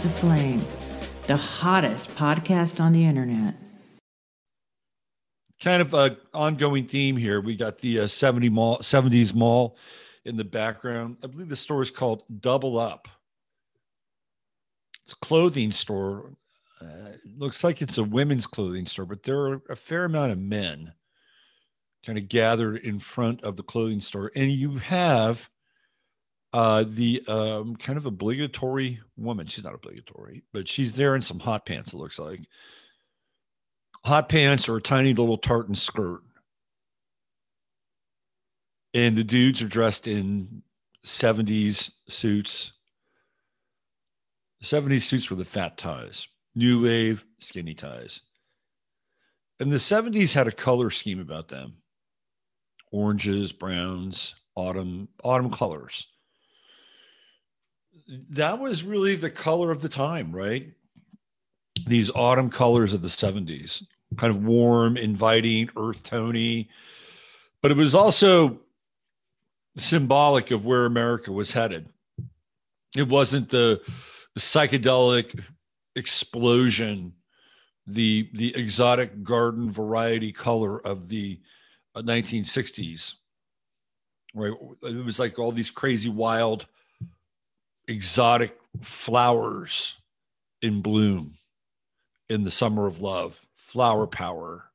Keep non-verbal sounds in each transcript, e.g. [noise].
15 of Flame, the hottest podcast on the internet. kind of a ongoing theme here. We got the uh, 70 mall, 70s mall in the background. I believe the store is called Double Up. It's a clothing store. Uh, looks like it's a women's clothing store, but there are a fair amount of men kind of gathered in front of the clothing store. And you have uh, the um, kind of obligatory woman. She's not obligatory, but she's there in some hot pants, it looks like hot pants or a tiny little tartan skirt. And the dudes are dressed in 70s suits. 70s suits with the fat ties, new wave, skinny ties. And the 70s had a color scheme about them oranges, browns, autumn, autumn colors. That was really the color of the time, right? these autumn colors of the 70s kind of warm inviting earth tony but it was also symbolic of where america was headed. It wasn't the psychedelic explosion the the exotic garden variety color of the 1960s right? It was like all these crazy wild exotic flowers in bloom in the summer of love, flower power.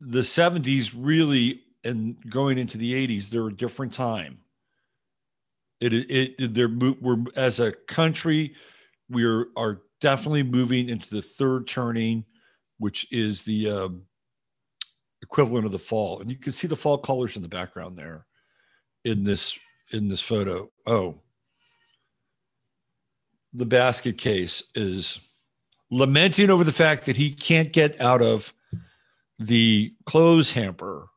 The 70s really and going into the 80s, they're a different time. It it they're we're as a country, we are, are definitely moving into the third turning, which is the um, equivalent of the fall. And you can see the fall colors in the background there in this in this photo. Oh, the basket case is lamenting over the fact that he can't get out of the clothes hamper,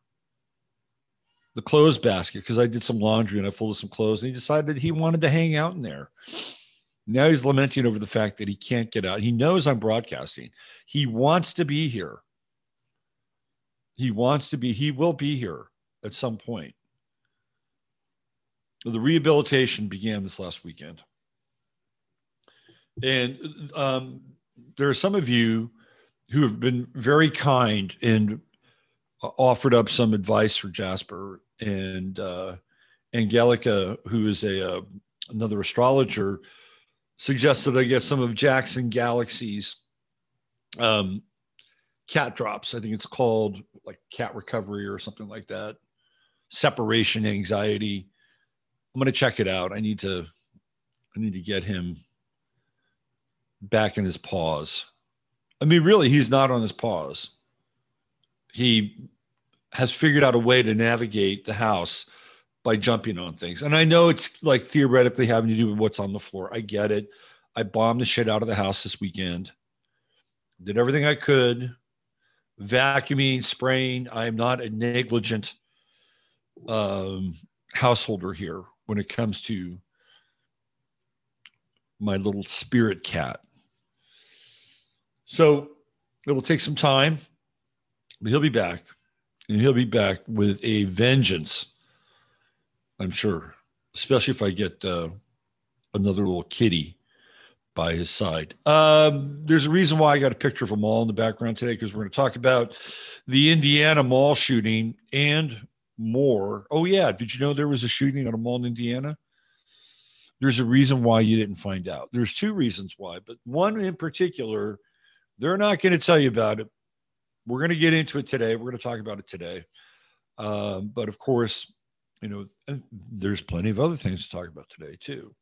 the clothes basket, because I did some laundry and I folded some clothes and he decided he wanted to hang out in there. Now he's lamenting over the fact that he can't get out. He knows I'm broadcasting. He wants to be here. He wants to be, he will be here at some point. The rehabilitation began this last weekend. And um, there are some of you who have been very kind and offered up some advice for Jasper and uh, Angelica, who is a uh, another astrologer, suggested I guess some of Jackson Galaxy's um, cat drops. I think it's called like cat recovery or something like that. Separation anxiety. I'm going to check it out. I need to I need to get him back in his paws. I mean, really, he's not on his paws. He has figured out a way to navigate the house by jumping on things. And I know it's like theoretically having to do with what's on the floor. I get it. I bombed the shit out of the house this weekend. Did everything I could. Vacuuming, spraying. I am not a negligent um, householder here when it comes to my little spirit cat. So it will take some time, but he'll be back. And he'll be back with a vengeance, I'm sure, especially if I get uh, another little kitty by his side. Um, there's a reason why I got a picture of a mall in the background today because we're going to talk about the Indiana mall shooting and more. Oh, yeah. Did you know there was a shooting at a mall in Indiana? There's a reason why you didn't find out. There's two reasons why, but one in particular they're not going to tell you about it. We're going to get into it today. We're going to talk about it today. Um, but of course, you know, there's plenty of other things to talk about today too.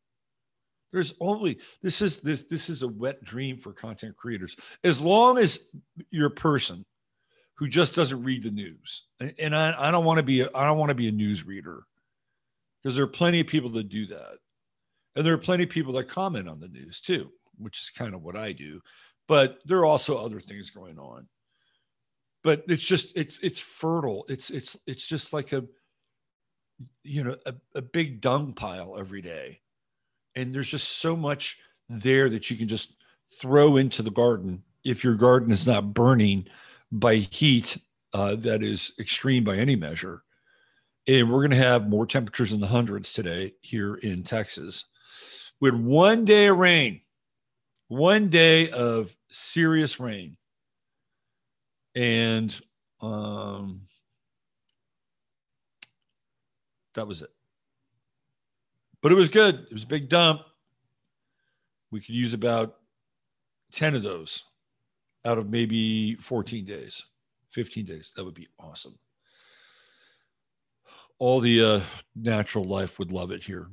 There's only this is this this is a wet dream for content creators. As long as you're a person who just doesn't read the news, and, and I, I don't want to be a, I don't want to be a news reader because there are plenty of people that do that, and there are plenty of people that comment on the news too, which is kind of what I do. But there are also other things going on. But it's just it's it's fertile. It's it's it's just like a you know a, a big dung pile every day and there's just so much there that you can just throw into the garden if your garden is not burning by heat uh, that is extreme by any measure. And we're going to have more temperatures in the hundreds today here in Texas. Had one day of rain, one day of serious rain. And um, that was it but it was good. It was a big dump. We could use about 10 of those out of maybe 14 days, 15 days. That would be awesome. All the uh, natural life would love it here.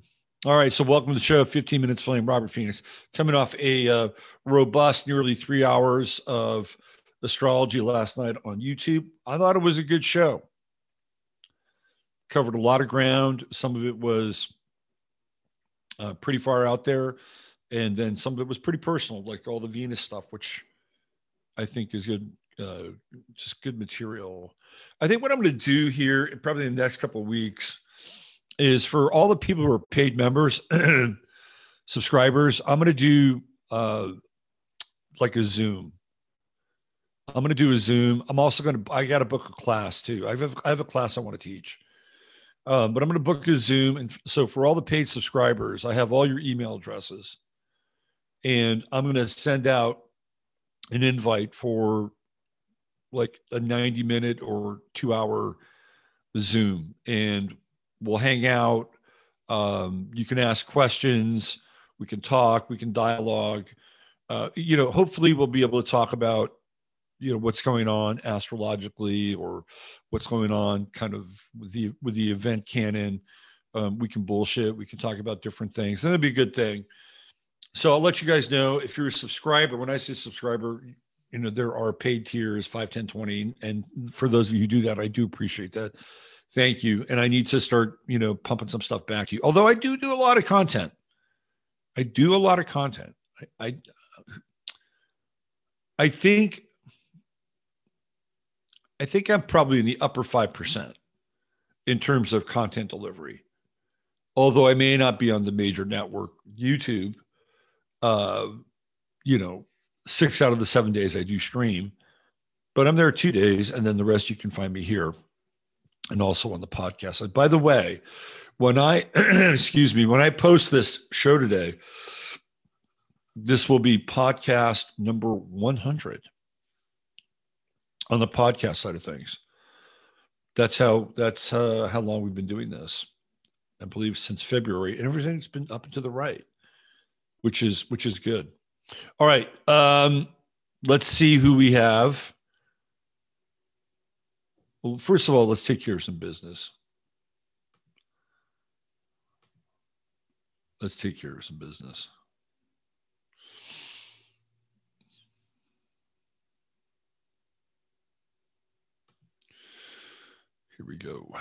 All right, so welcome to the show. 15 minutes flame. Robert Phoenix coming off a uh, robust, nearly three hours of astrology last night on YouTube. I thought it was a good show. Covered a lot of ground. Some of it was uh, pretty far out there. And then some of it was pretty personal, like all the Venus stuff, which I think is good, uh, just good material. I think what I'm going to do here, probably in the next couple of weeks, is for all the people who are paid members, [clears throat] subscribers, I'm going to do uh, like a Zoom. I'm going to do a Zoom. I'm also going to, I got to book a class too. I have, I have a class I want to teach. Um, but I'm going to book a Zoom. And so for all the paid subscribers, I have all your email addresses. And I'm going to send out an invite for like a 90 minute or two hour Zoom. And we'll hang out. Um, you can ask questions. We can talk. We can dialogue. Uh, you know, hopefully we'll be able to talk about you know what's going on astrologically or what's going on kind of with the with the event canon um, we can bullshit we can talk about different things and that'd be a good thing so i'll let you guys know if you're a subscriber when i say subscriber you know there are paid tiers 5 10 20 and for those of you who do that i do appreciate that thank you. And i need to start you know pumping some stuff back to you. Although i do do a lot of content. I do a lot of content. I i, I think I think I'm probably in the upper 5% in terms of content delivery. Although I may not be on the major network, YouTube, uh, you know, six out of the seven days I do stream, but I'm there two days, and then the rest you can find me here and also on the podcast. And by the way, when I, [clears throat] excuse me, when I post this show today, this will be podcast number 100 on the podcast side of things. That's how that's uh, how long we've been doing this. I believe since February, and everything's been up and to the right, which is which is good. All right, um, let's see who we have. Well, first of all, let's take care of some business. Let's take care of some business. Here we go.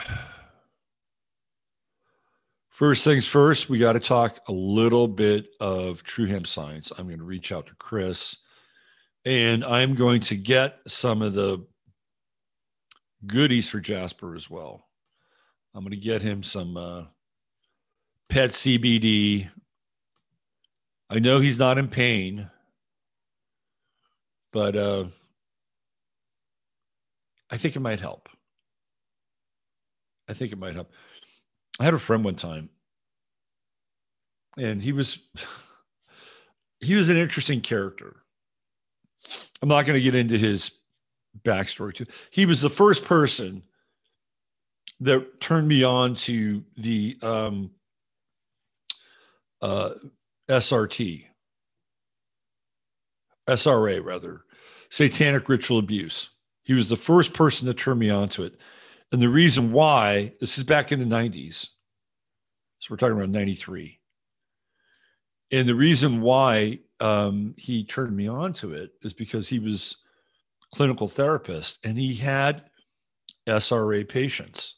First things first, we got to talk a little bit of True Hemp Science. I'm going to reach out to Chris and I'm going to get some of the goodies for Jasper as well. I'm going to get him some uh, pet CBD. I know he's not in pain, but uh, I think it might help. I think it might help. I had a friend one time, and he was [laughs] he was an interesting character. I'm not going to get into his backstory too. He was the first person that turned me on to the um, uh, SRT, SRA rather, satanic ritual abuse. He was the first person to turn me on to it And the reason why, this is back in the 90s. So we're talking about 93. And the reason why um, he turned me on to it is because he was clinical therapist and he had SRA patients.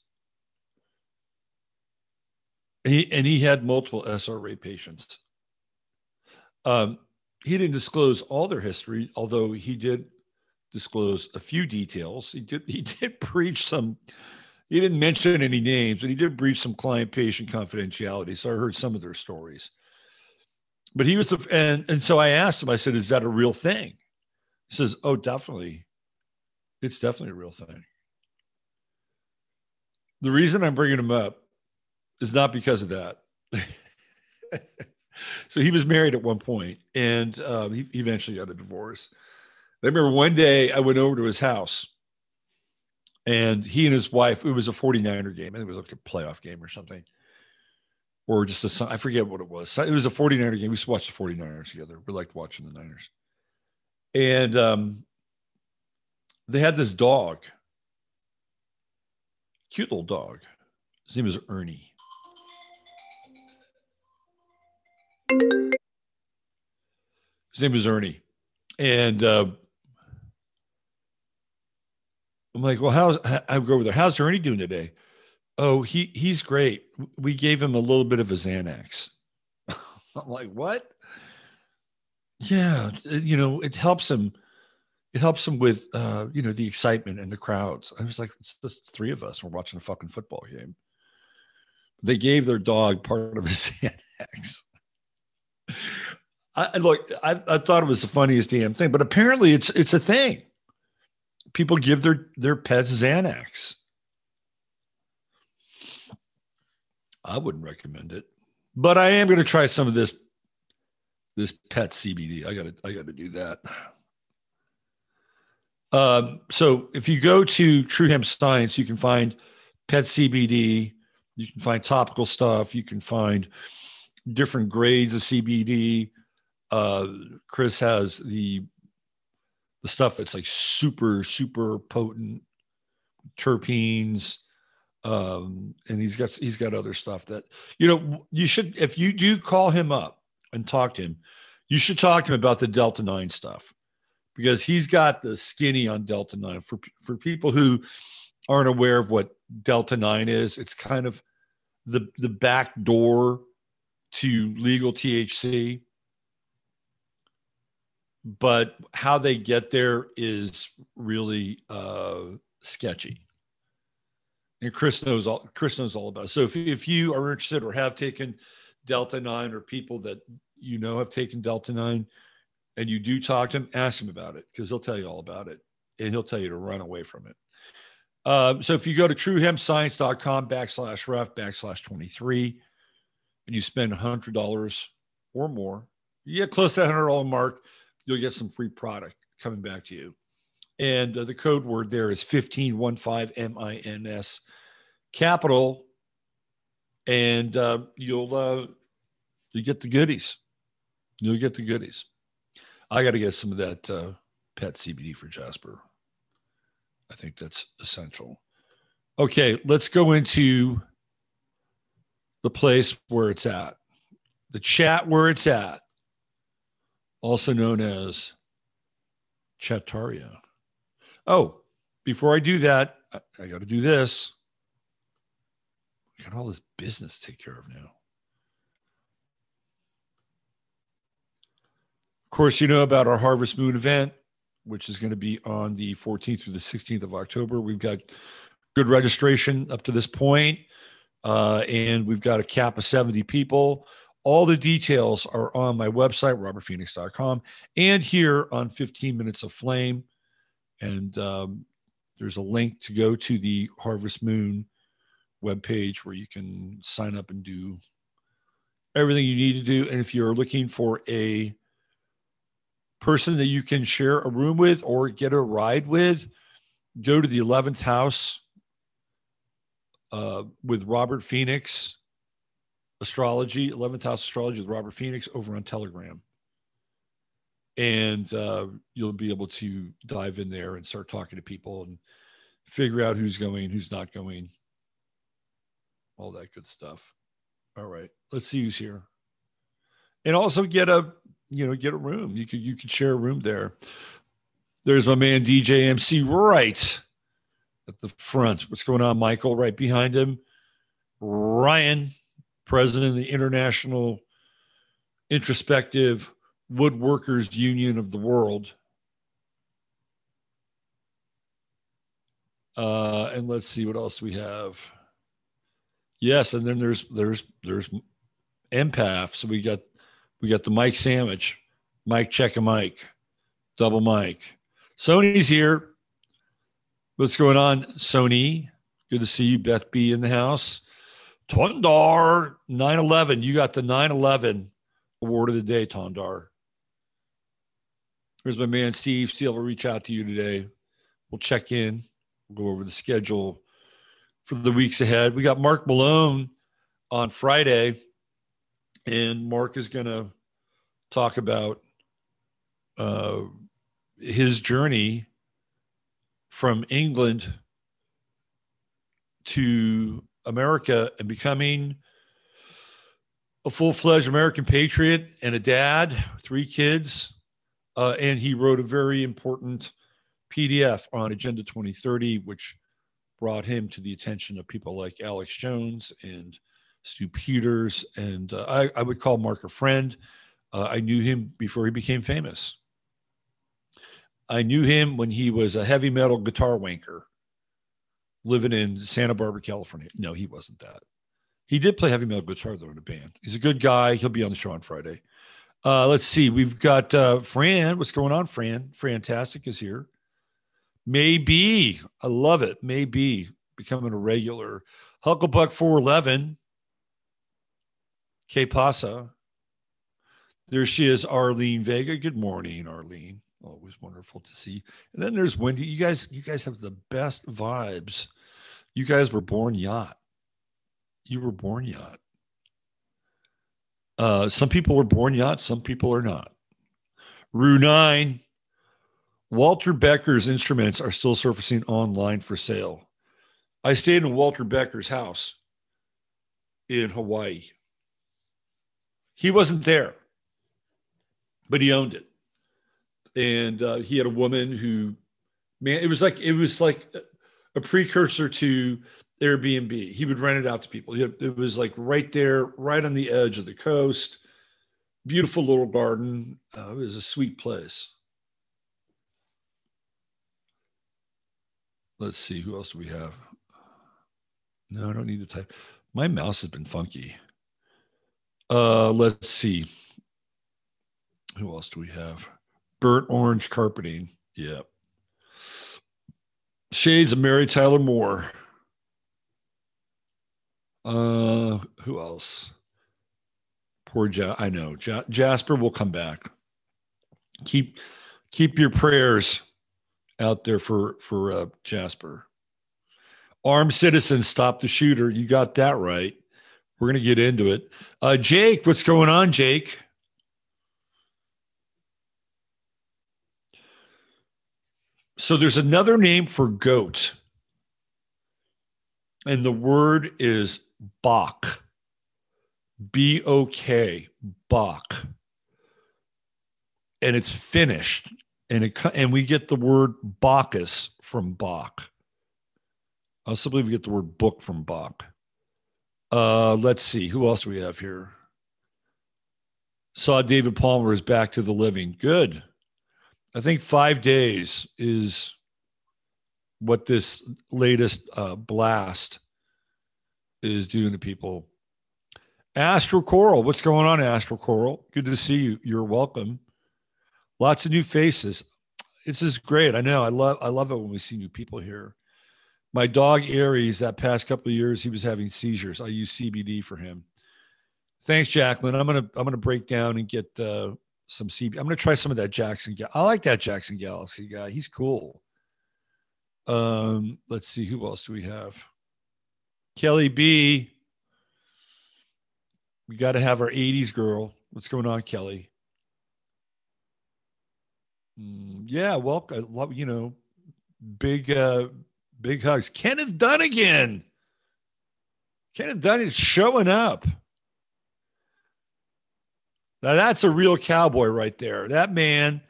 He, and he had multiple SRA patients. Um, he didn't disclose all their history, although he did disclose a few details. He did he [laughs] did breach some. He didn't mention any names, but he did breach some client-patient confidentiality. So I heard some of their stories. But he was the and and so I asked him. I said, "Is that a real thing?" He says, "Oh, definitely. It's definitely a real thing." The reason I'm bringing him up is not because of that. [laughs] so he was married at one point, and um, he eventually got a divorce. I remember one day I went over to his house, and he and his wife. It was a 49er game. I think it was like a playoff game or something, or just a I forget what it was. It was a 49er game. We used to watch the 49ers together. We liked watching the Niners, and um, they had this dog, cute little dog. His name is Ernie His name is Ernie. And uh, I'm like, well, how's I go over there? How's Ernie doing today? Oh, he he's great. We gave him a little bit of a Xanax. [laughs] I'm like, what? Yeah, you know, it helps him. It helps him with, uh, you know, the excitement and the crowds. I was like, it's just three of us. We're watching a fucking football game. They gave their dog part of his [laughs] Xanax. I look, I, I thought it was the funniest damn thing, but apparently it's it's a thing. People give their their pets Xanax. I wouldn't recommend it, but I am going to try some of this this pet CBD. I got to I got to do that. Um, so if you go to True Hemp Science, you can find pet CBD. You can find topical stuff. You can find different grades of CBD. Uh, Chris has the the stuff that's like super super potent terpenes, um, and he's got he's got other stuff that you know you should if you do call him up and talk to him, you should talk to him about the Delta Nine stuff because he's got the skinny on Delta Nine for for people who aren't aware of what Delta Nine is. It's kind of the the back door to legal THC. But how they get there is really uh, sketchy. And Chris knows all Chris knows all about it. So if, if you are interested or have taken Delta 9 or people that you know have taken Delta 9 and you do talk to him, ask him about it because he'll tell you all about it and he'll tell you to run away from it. Uh, so if you go to truehempscience.com backslash ref backslash 23, and you spend $100 or more, you get close to that $100 mark, you'll get some free product coming back to you. And uh, the code word there is 1515 MINS capital. And uh, you'll uh, you get the goodies. You'll get the goodies. I got to get some of that uh, pet CBD for Jasper. I think that's essential. Okay, let's go into the place where it's at, the chat where it's at, also known as Chataria. Oh, before I do that, I, I got to do this. Got all this business to take care of now. Of course, you know about our Harvest Moon event, which is going to be on the 14th through the 16th of October. We've got good registration up to this point uh, and we've got a cap of 70 people. All the details are on my website, robertphoenix.com, and here on 15 Minutes of Flame. And um, there's a link to go to the Harvest Moon webpage where you can sign up and do everything you need to do. And if you're looking for a person that you can share a room with or get a ride with, go to the 11th house uh, with Robert Phoenix Astrology, 11th House Astrology with Robert Phoenix over on Telegram. And uh, you'll be able to dive in there and start talking to people and figure out who's going, who's not going, all that good stuff. All right, let's see who's here, and also get a you know get a room. You could you could share a room there. There's my man DJ MC right at the front. What's going on, Michael? Right behind him, Ryan, president of the International Introspective Woodworkers Union of the World. Uh, and let's see what else we have. Yes, and then there's there's there's empath. So we got we got the Mike sandwich, Mike check a mic, double Mike. Sony's here. What's going on, Sony? Good to see you, Beth B in the house. Tondar 911. You got the 911 award of the day, Tondar. Here's my man Steve. Steve will reach out to you today. We'll check in. We'll go over the schedule for the weeks ahead. We got Mark Malone on Friday, and Mark is going to talk about uh, his journey from England to America and becoming a full fledged American patriot and a dad, three kids. Uh, and he wrote a very important PDF on Agenda 2030, which brought him to the attention of people like Alex Jones and Stu Peters. And uh, I, I, would call Mark a friend. Uh, I knew him before he became famous. I knew him when he was a heavy metal guitar wanker living in Santa Barbara, California. No, he wasn't that. He did play heavy metal guitar though in a band. He's a good guy. He'll be on the show on Friday. Uh, let's see. We've got uh, Fran. What's going on, Fran? Fantastic is here. Maybe. I love it. Maybe becoming a regular. Hucklebuck 411. K Pasa. There she is, Arlene Vega. Good morning, Arlene. Always wonderful to see. And then there's Wendy. You guys, you guys have the best vibes. You guys were born yacht. You were born yacht. Uh, some people were born yacht, some people are not. Rue 9, Walter Becker's instruments are still surfacing online for sale. I stayed in Walter Becker's house in Hawaii. He wasn't there, but he owned it. And uh, he had a woman who, man, it was like it was like a precursor to Airbnb. He would rent it out to people. It was like right there, right on the edge of the coast. Beautiful little garden. Uh, it was a sweet place. Let's see, who else do we have? No, I don't need to type. My mouse has been funky. Uh, let's see. Who else do we have? Burnt orange carpeting. Yeah. Shades of Mary Tyler Moore. Uh, who else? Poor ja- I know ja- Jasper will come back. Keep keep your prayers out there for for uh, Jasper. Armed citizens stop the shooter. You got that right. We're gonna get into it. Uh, Jake, what's going on, Jake? So there's another name for goat, and the word is bok. B O K, bok. And it's finished and it and we get the word Bacchus from bok. I also believe we get the word book from bok. Uh, let's see, who else do we have here? Saw David Palmer is back to the living. Good. I think five days is what this latest uh, blast is doing to people. Astro Coral, what's going on, Astro Coral? Good to see you. You're welcome. Lots of new faces. This is great. I know. I love. I love it when we see new people here. My dog Aries, that past couple of years, he was having seizures. I use CBD for him. Thanks, Jacqueline. I'm gonna I'm gonna break down and get uh, some CBD. I'm gonna try some of that Jackson. I like that Jackson Galaxy guy. He's cool. Um, let's see who else do we have. Kelly B. We got to have our 80s girl. What's going on, Kelly? Mm, yeah, well, you know, big, uh, Big hugs. Kenneth Dunnigan. Kenneth Dunnigan showing up. Now that's a real cowboy right there. That man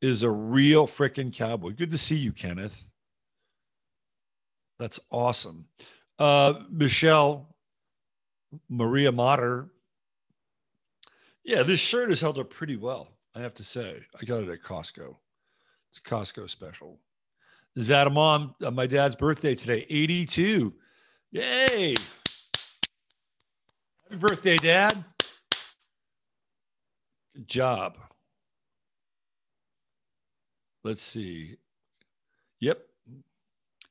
is a real freaking cowboy. Good to see you, Kenneth. That's awesome. Uh, Michelle Maria Mater. Yeah, this shirt has held up pretty well, I have to say. I got it at Costco. It's a Costco special. This is Adam on uh, my dad's birthday today, 82. Yay. Happy birthday, Dad. Good job. Let's see. Yep.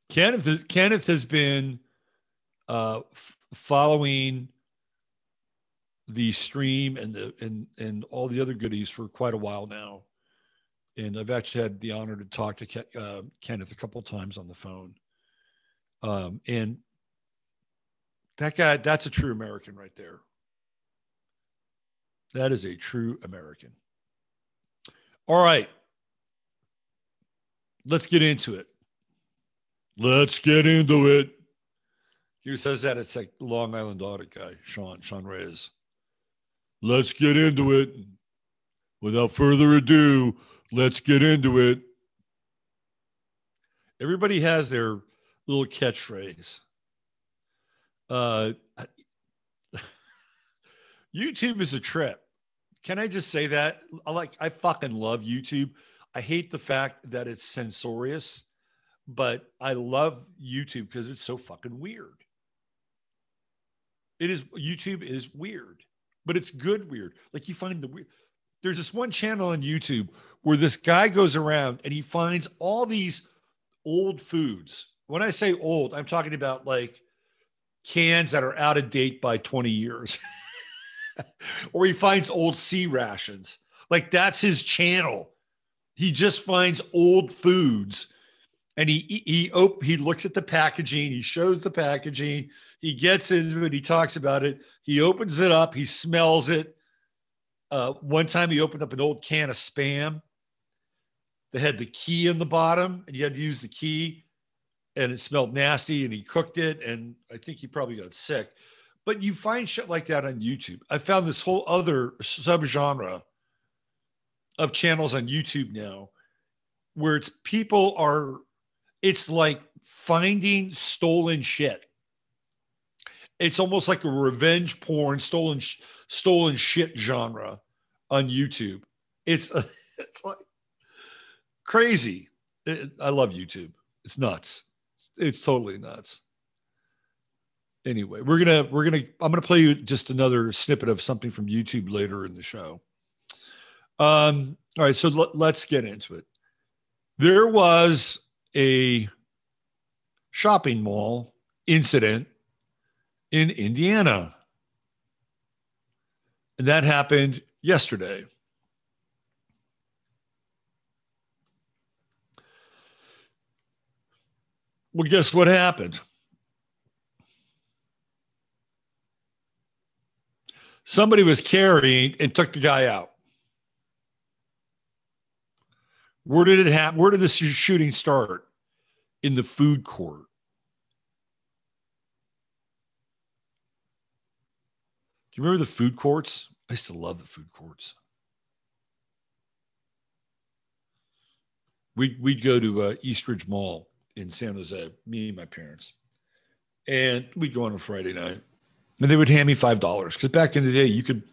Kenneth, Kenneth has been uh, f- following the stream and the and and all the other goodies for quite a while now, and I've actually had the honor to talk to Ken, uh, Kenneth a couple times on the phone, um, and that guy that's a true American right there. That is a true American. All right. Let's get into it. Let's get into it. Who says that? It's like Long Island audit guy, Sean, Sean Reyes. Let's get into it. Without further ado, let's get into it. Everybody has their little catchphrase. Uh, [laughs] YouTube is a trip. Can I just say that? I like I fucking love YouTube. I hate the fact that it's censorious, but I love YouTube because it's so fucking weird. It is YouTube is weird, but it's good weird. Like you find the weird. There's this one channel on YouTube where this guy goes around and he finds all these old foods. When I say old, I'm talking about like cans that are out of date by 20 years. [laughs] or he finds old sea rations. Like that's his channel. He just finds old foods and he he op- he looks at the packaging, he shows the packaging, he gets into it, he talks about it, he opens it up, he smells it. Uh, one time he opened up an old can of spam that had the key in the bottom, and you had to use the key, and it smelled nasty, and he cooked it, and I think he probably got sick. But you find shit like that on YouTube. I found this whole other subgenre of channels on YouTube now where it's people are, it's like finding stolen shit. It's almost like a revenge porn, stolen, stolen shit genre on YouTube. It's, [laughs] it's like crazy. It, I love YouTube. It's nuts. It's totally nuts anyway, we're gonna we're gonna I'm gonna play you just another snippet of something from YouTube later in the show. Um, all right, so l- let's get into it. There was a shopping mall incident in Indiana. And that happened yesterday. Well, guess what happened? somebody was carrying and took the guy out. Where did it happen? Where did this shooting start? In the food court. You remember the food courts? I used to love the food courts. We'd, we'd go to uh, Eastridge Mall in San Jose, me and my parents. And we'd go on a Friday night and they would hand me five dollars because back in the day you could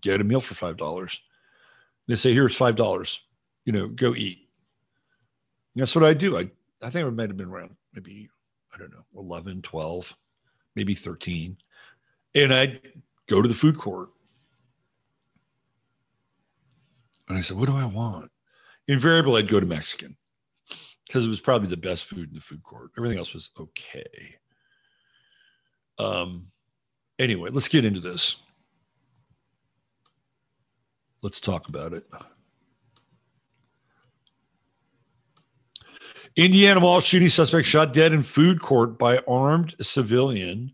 get a meal for five dollars. They say, "Here's five dollars. You know, go eat." And that's what I do. I I think it might have been around maybe I don't know 11, 12, maybe 13. And I'd go to the food court. And I said, What do I want? Invariably, I'd go to Mexican because it was probably the best food in the food court. Everything else was okay. Um, Anyway, let's get into this. Let's talk about it. Indiana mall shooting suspect shot dead in food court by armed civilian.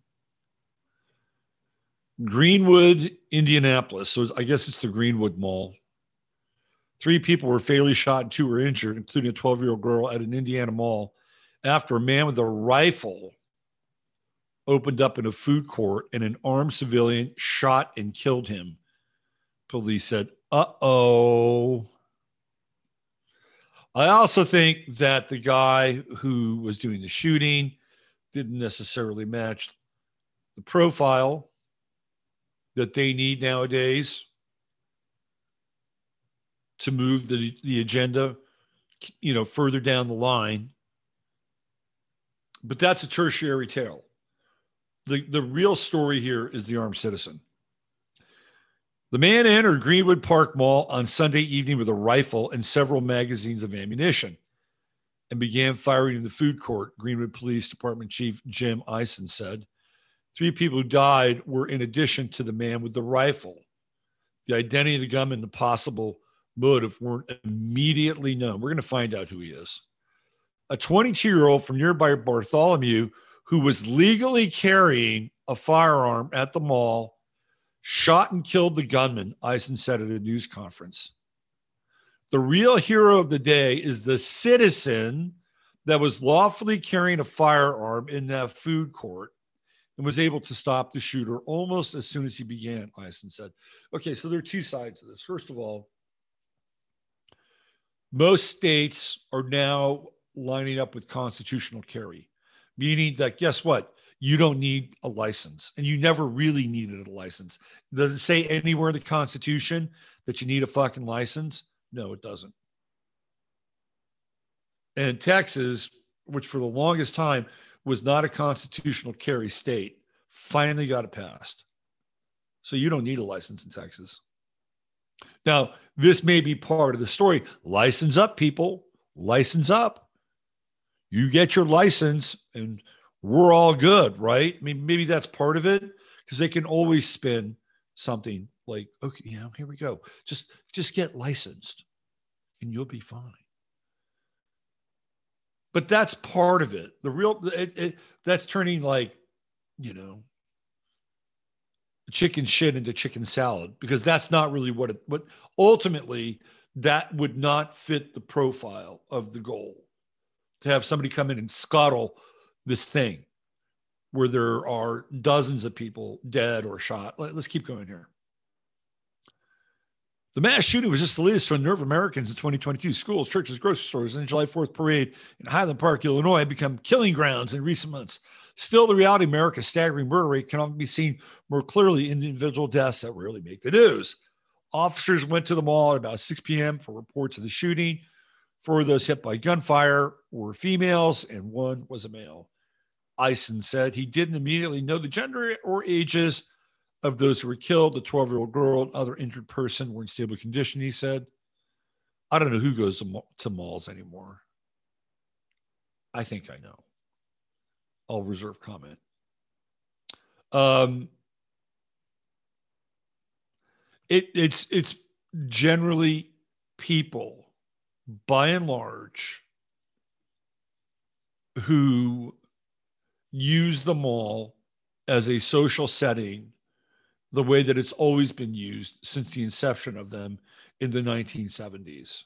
Greenwood, Indianapolis. So I guess it's the Greenwood Mall. Three people were fatally shot two were injured, including a 12 year old girl at an Indiana mall after a man with a rifle opened up in a food court and an armed civilian shot and killed him. Police said, uh oh. I also think that the guy who was doing the shooting didn't necessarily match the profile that they need nowadays to move the, the agenda you know further down the line. But that's a tertiary tale. The, the real story here is the armed citizen. The man entered greenwood park mall on sunday evening with a rifle and several magazines of ammunition and began firing in the food court greenwood police department chief jim ison said three people who died were in addition to the man with the rifle the identity of the gunman and the possible motive weren't immediately known. We're going to find out who he is. A 22 year old from nearby Bartholomew who was legally carrying a firearm at the mall shot and killed the gunman, Ison said at a news conference. The real hero of the day is the citizen that was lawfully carrying a firearm in that food court and was able to stop the shooter almost as soon as he began, Ison said. Okay, so there are two sides of this. First of all, most states are now lining up with constitutional carry, meaning that guess what? You don't need a license, and you never really needed a license. Does it say anywhere in the Constitution that you need a fucking license? No, it doesn't. And Texas, which for the longest time was not a constitutional carry state, finally got it passed. So you don't need a license in Texas. Now, this may be part of the story. License up, people. License up. You get your license and we're all good, right? I mean, maybe that's part of it because they can always spin something like, okay, yeah, here we go. Just just get licensed and you'll be fine. But that's part of it. The real it, it, that's turning like, you know, chicken shit into chicken salad because that's not really what it what ultimately that would not fit the profile of the goal to have somebody come in and scuttle this thing where there are dozens of people dead or shot. Let, us keep going here. The mass shooting was just the latest to unnerve Americans in 2022. Schools, churches, grocery stores, and the July 4th parade in Highland Park, Illinois, have become killing grounds in recent months. Still, the reality of America's staggering murder rate can often be seen more clearly in individual deaths that rarely make the news. Officers went to the mall at about 6 p.m. for reports of the shooting. Four of those hit by gunfire were females, and one was a male. Ison said he didn't immediately know the gender or ages of those who were killed. The 12 year old girl and other injured person were in stable condition, he said. I don't know who goes to, to malls anymore. I think I know. I'll reserve comment. Um, it, it's it's generally people, by and large, who use the mall as a social setting the way that it's always been used since the inception of them in the 1970s.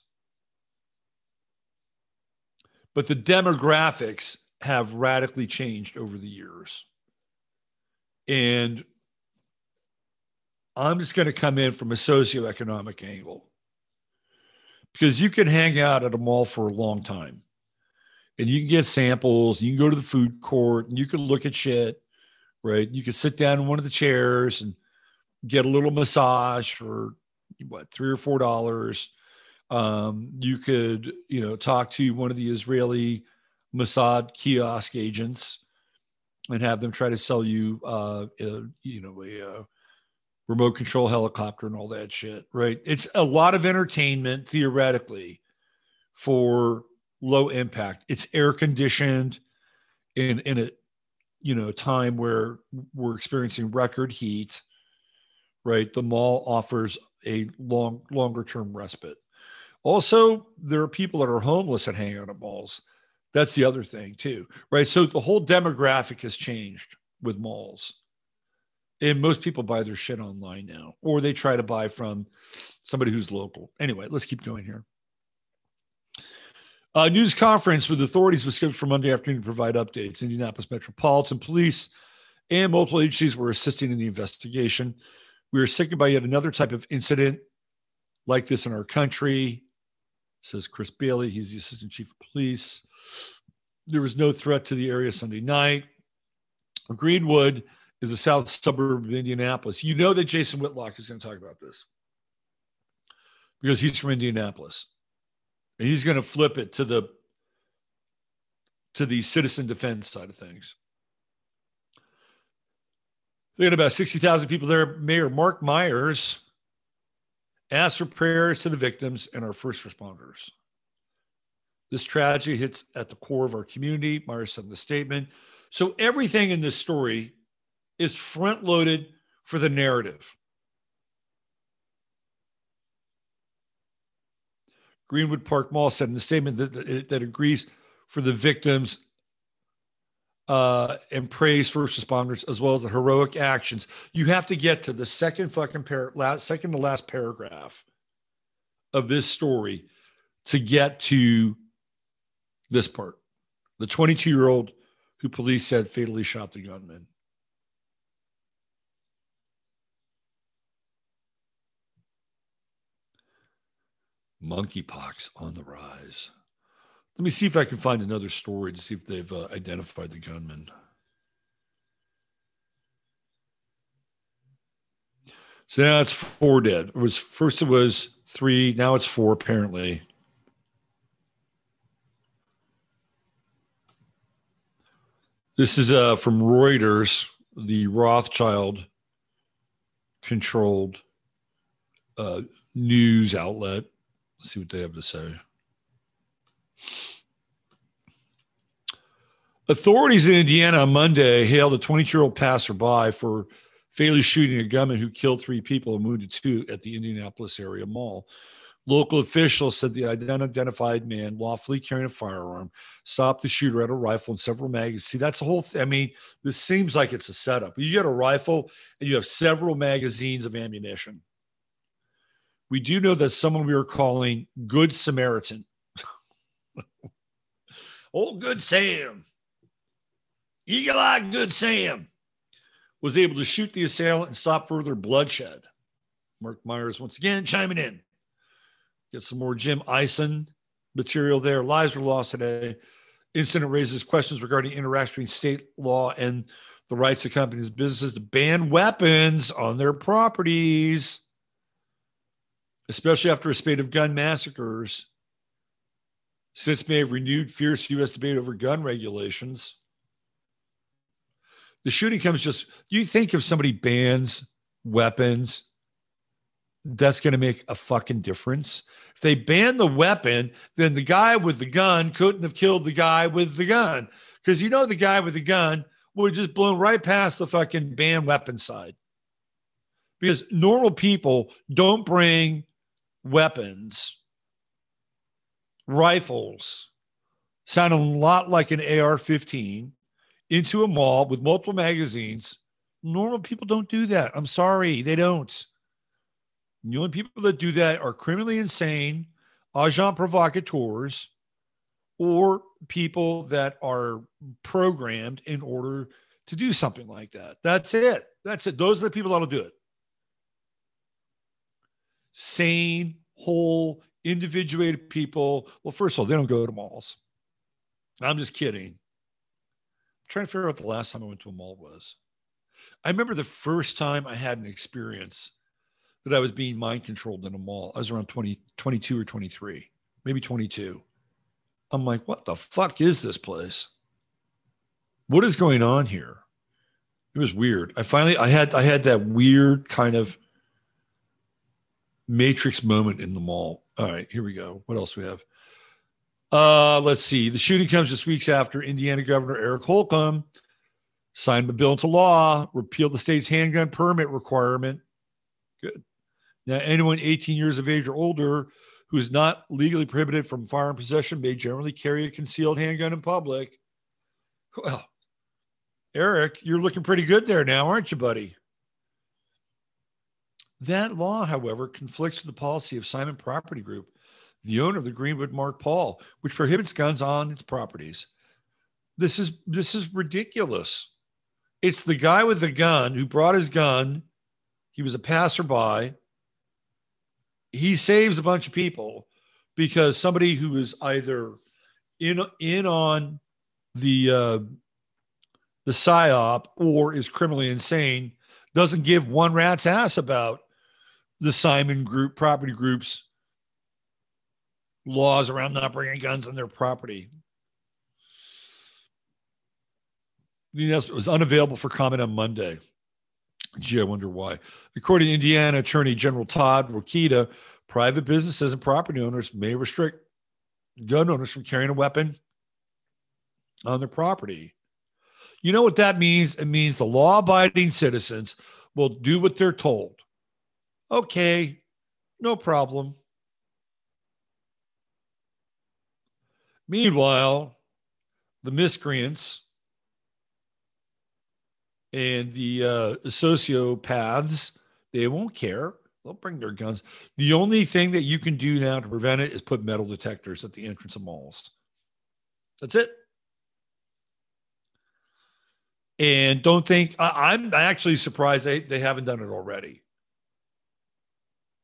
But the demographics have radically changed over the years. And I'm just going to come in from a socioeconomic angle because you can hang out at a mall for a long time and you can get samples, you can go to the food court and you can look at shit, right? You can sit down in one of the chairs and get a little massage for what, three or four dollars. Um, you could, you know, talk to one of the Israeli Mossad kiosk agents and have them try to sell you, uh, a, you know, a, a, remote control helicopter and all that shit, right? It's a lot of entertainment theoretically for low impact. It's air conditioned in in a you know time where we're experiencing record heat, right? The mall offers a long longer term respite. Also, there are people that are homeless that hang out at malls that's the other thing too, right? So the whole demographic has changed with malls. And most people buy their shit online now, or they try to buy from somebody who's local. Anyway, let's keep going here. A news conference with authorities was scheduled for Monday afternoon to provide updates. Indianapolis Metropolitan Police and multiple agencies were assisting in the investigation. We are sickened by yet another type of incident like this in our country, says Chris Bailey. He's the assistant chief of police. There was no threat to the area Sunday night. Greenwood is a south suburb of Indianapolis. You know that Jason Whitlock is going to talk about this because he's from Indianapolis. And he's going to flip it to the to the citizen defense side of things. They had about 60,000 people there. Mayor Mark Myers asked for prayers to the victims and our first responders. This tragedy hits at the core of our community, Myers said in the statement. So everything in this story is front loaded for the narrative. Greenwood Park Mall said in the statement that, that, that agrees for the victims uh, and praise first responders as well as the heroic actions. You have to get to the second fucking par- last, second to last paragraph of this story to get to this part. The 22 year old who police said fatally shot the gunman. Monkeypox on the rise. Let me see if I can find another story to see if they've uh, identified the gunman. So now it's four dead. It was first it was three, now it's four apparently. This is uh, from Reuters, the Rothschild controlled uh, news outlet. Let's see what they have to say. Authorities in Indiana on Monday hailed a 22 year old passerby for fatally shooting a gunman who killed three people and wounded two at the Indianapolis area mall. Local officials said the unidentified man, lawfully carrying a firearm, stopped the shooter at a rifle and several magazines. See, that's the whole thing. I mean, this seems like it's a setup. You get a rifle and you have several magazines of ammunition. We do know that someone we are calling Good Samaritan, [laughs] old Good Sam, Eagle Eye Good Sam, was able to shoot the assailant and stop further bloodshed. Mark Myers once again chiming in. Get some more Jim Ison material there. Lives were lost today. Incident raises questions regarding interaction between state law and the rights of companies businesses to ban weapons on their properties, especially after a spate of gun massacres. Since may have renewed fierce U.S. debate over gun regulations. The shooting comes just, do you think if somebody bans weapons, that's going to make a fucking difference? If they ban the weapon, then the guy with the gun couldn't have killed the guy with the gun because you know the guy with the gun would have just blown right past the fucking ban weapon side. Because normal people don't bring weapons, rifles, sound a lot like an AR 15 into a mall with multiple magazines. Normal people don't do that. I'm sorry, they don't. The only people that do that are criminally insane, agent provocateurs, or people that are programmed in order to do something like that. That's it. That's it. Those are the people that'll do it. Sane, whole, individuated people. Well, first of all, they don't go to malls. I'm just kidding. I'm trying to figure out the last time I went to a mall was. I remember the first time I had an experience that I was being mind controlled in a mall. I was around 20, 22 or 23, maybe 22. I'm like, what the fuck is this place? What is going on here? It was weird. I finally I had I had that weird kind of matrix moment in the mall. All right, here we go. What else we have? Uh, let's see. The shooting comes just weeks after Indiana Governor Eric Holcomb signed the bill into law, repealed the state's handgun permit requirement. Good. Now, anyone 18 years of age or older who is not legally prohibited from firearm possession may generally carry a concealed handgun in public. Well, Eric, you're looking pretty good there now, aren't you, buddy? That law, however, conflicts with the policy of Simon Property Group the owner of the Greenwood Park Mall, which prohibits guns on its properties. This is this is ridiculous. It's the guy with the gun who brought his gun. He was a passerby. He saves a bunch of people because somebody who is either in in on the uh, the psyop or is criminally insane doesn't give one rat's ass about the Simon Group property groups laws around not bringing guns on their property. The announcement was unavailable for comment on Monday. Gee, I wonder why. According to Indiana Attorney General Todd Rokita, private businesses and property owners may restrict gun owners from carrying a weapon on their property. You know what that means? It means the law abiding citizens will do what they're told. Okay, no problem. Meanwhile, the miscreants and the uh, sociopaths, they won't care. They'll bring their guns. The only thing that you can do now to prevent it is put metal detectors at the entrance of malls. That's it. And don't think I, am actually surprised they, they haven't done it already.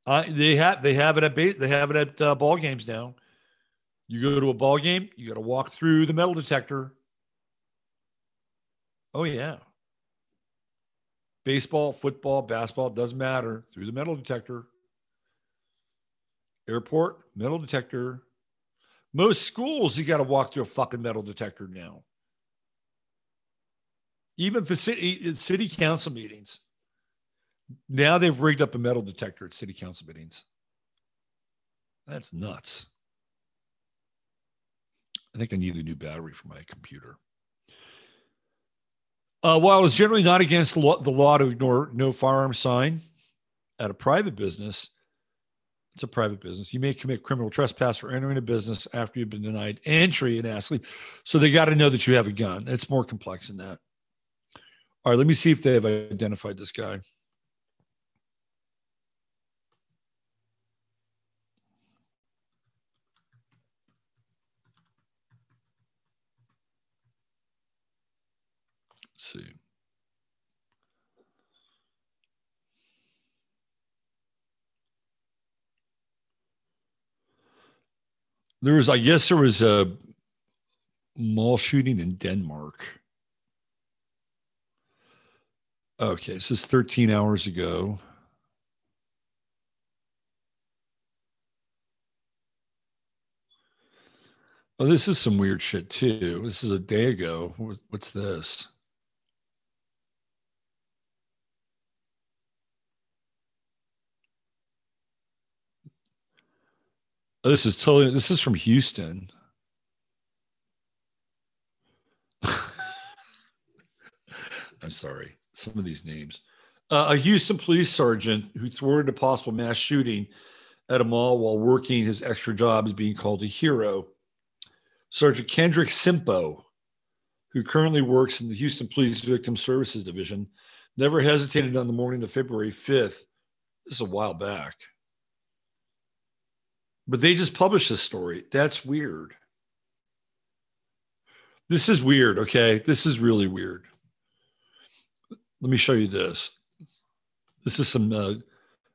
Uh, they have they have it at they have it at uh, ball games now. You go to a ball game, you got to walk through the metal detector. Oh yeah. Baseball, football, basketball doesn't matter through the metal detector. Airport, metal detector. Most schools, you got to walk through a fucking metal detector now. Even for city city council meetings, now they've rigged up a metal detector at city council meetings. That's nuts. I think I need a new battery for my computer. Uh, while it's generally not against the law, to ignore no firearm sign at a private business, it's a private business. You may commit criminal trespass for entering a business after you've been denied entry and asked leave. So they got to know that you have a gun. It's more complex than that. All right, let me see if they have identified this guy. See. There was, I guess, there was a mall shooting in Denmark. Okay, this is 13 hours ago. Oh, this is some weird shit too. This is a day ago. What's this? This is totally. This is from Houston. [laughs] I'm sorry. Some of these names. Uh, a Houston police sergeant who thwarted a possible mass shooting at a mall while working his extra job is being called a hero. Sergeant Kendrick Simpo, who currently works in the Houston Police Victim Services Division, never hesitated on the morning of February 5th. This is a while back but they just published this story. That's weird. This is weird. Okay. This is really weird. Let me show you this. This is some uh,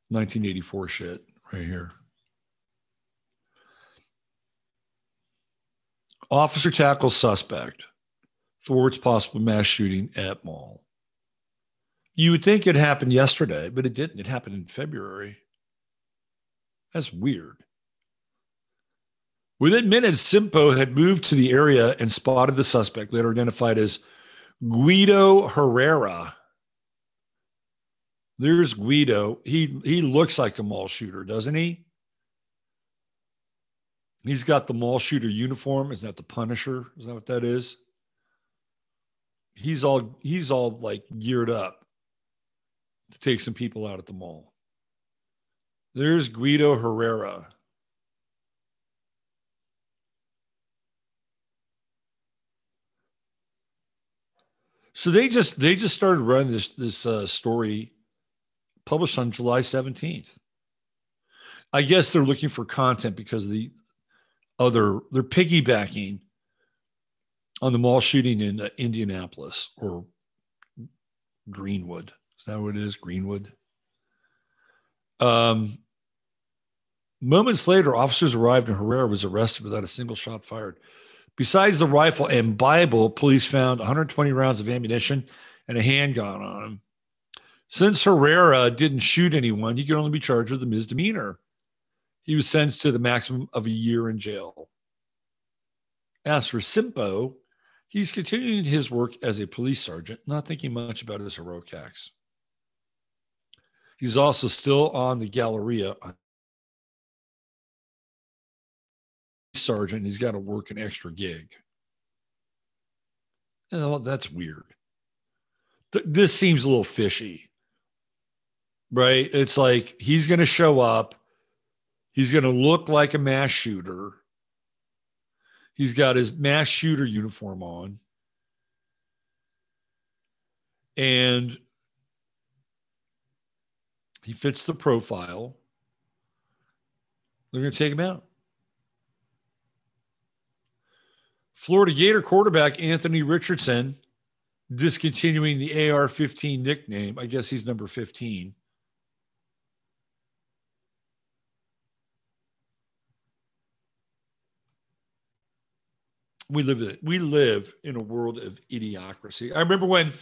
1984 shit right here. Officer tackles suspect, thwarts possible mass shooting at mall. You would think it happened yesterday, but it didn't. It happened in February. That's weird. Within minutes, Simpo had moved to the area and spotted the suspect, later identified as Guido Herrera. There's Guido. He he looks like a mall shooter, doesn't he? He's got the mall shooter uniform. Is that the Punisher? Is that what that is? He's all he's all like geared up to take some people out at the mall. There's Guido Herrera. So they just they just started running this this uh, story published on July 17th. I guess they're looking for content because the other, they're piggybacking on the mall shooting in uh, Indianapolis or Greenwood. Is that what it is? Greenwood. Um, moments later, officers arrived and Herrera was arrested without a single shot fired. Besides the rifle and Bible, police found 120 rounds of ammunition and a handgun on him. Since Herrera didn't shoot anyone, he could only be charged with a misdemeanor. He was sentenced to the maximum of a year in jail. As for Simpo, he's continuing his work as a police sergeant, not thinking much about his heroic acts. He's also still on the Galleria sergeant. He's got to work an extra gig. Oh, that's weird. Th- this seems a little fishy, right? It's like he's going to show up. He's going to look like a mass shooter. He's got his mass shooter uniform on. And he fits the profile. They're going to take him out. Florida Gator quarterback Anthony Richardson discontinuing the AR 15 nickname. I guess he's number 15. We live we live in a world of idiocracy. I remember when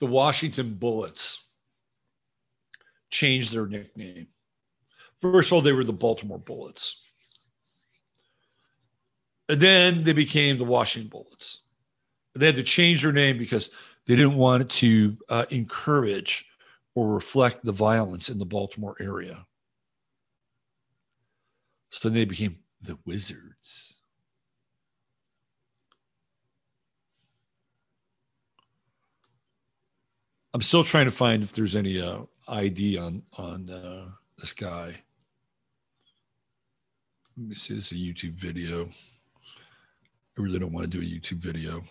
the Washington Bullets changed their nickname. First of all, they were the Baltimore Bullets. And then they became the Washington Bullets. They had to change their name because they didn't want to uh, encourage or reflect the violence in the Baltimore area. So then they became the Wizards. I'm still trying to find if there's any uh, ID on on uh, this guy. Let me see. This is a YouTube video. I really don't want to do a YouTube video.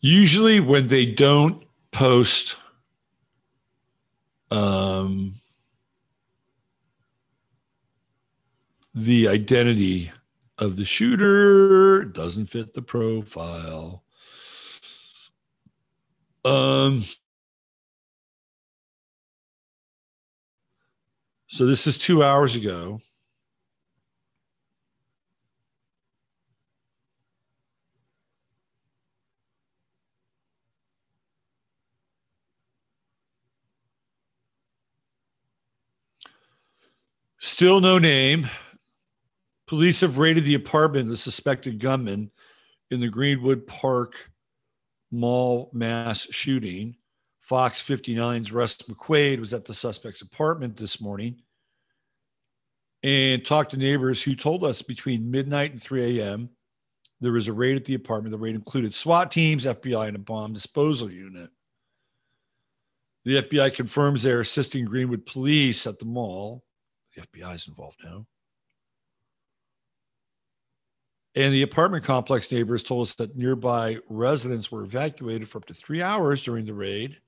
Usually, when they don't post um, the identity of the shooter, doesn't fit the profile. Um, So this is two hours ago. Still no name. Police have raided the apartment of the suspected gunman in the Greenwood Park Mall mass shooting. Fox 59's Russ McQuaid was at the suspect's apartment this morning and talked to neighbors who told us between midnight and 3 a.m. there was a raid at the apartment. The raid included SWAT teams, FBI, and a bomb disposal unit. The FBI confirms they're assisting Greenwood police at the mall. The FBI is involved now. And the apartment complex neighbors told us that nearby residents were evacuated for up to three hours during the raid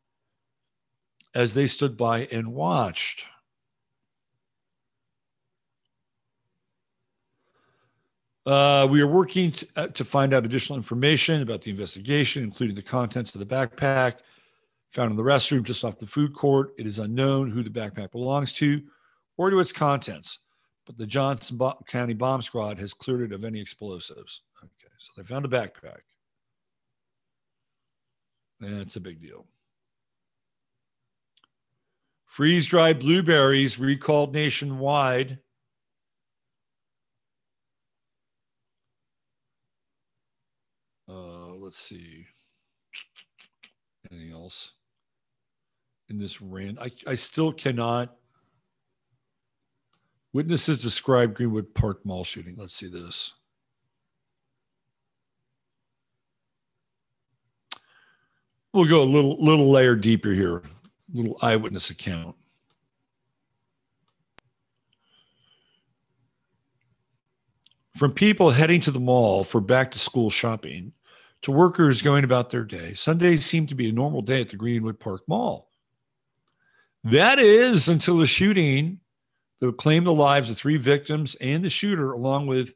as they stood by and watched. Uh, we are working to, uh, to, find out additional information about the investigation, including the contents of the backpack found in the restroom just off the food court. It is unknown who the backpack belongs to or to its contents, but the Johnson County Bomb Squad has cleared it of any explosives. Okay, so they found a backpack. That's a big deal. Freeze dried blueberries recalled nationwide. Uh, let's see. Anything else in this rant? I, I still cannot. Witnesses describe Greenwood Park Mall shooting. Let's see this. We'll go a little little layer deeper here little eyewitness account. From people heading to the mall for back to school shopping to workers going about their day. Sundays seemed to be a normal day at the Greenwood Park Mall. That is until the shooting that claimed the lives of three victims and the shooter, along with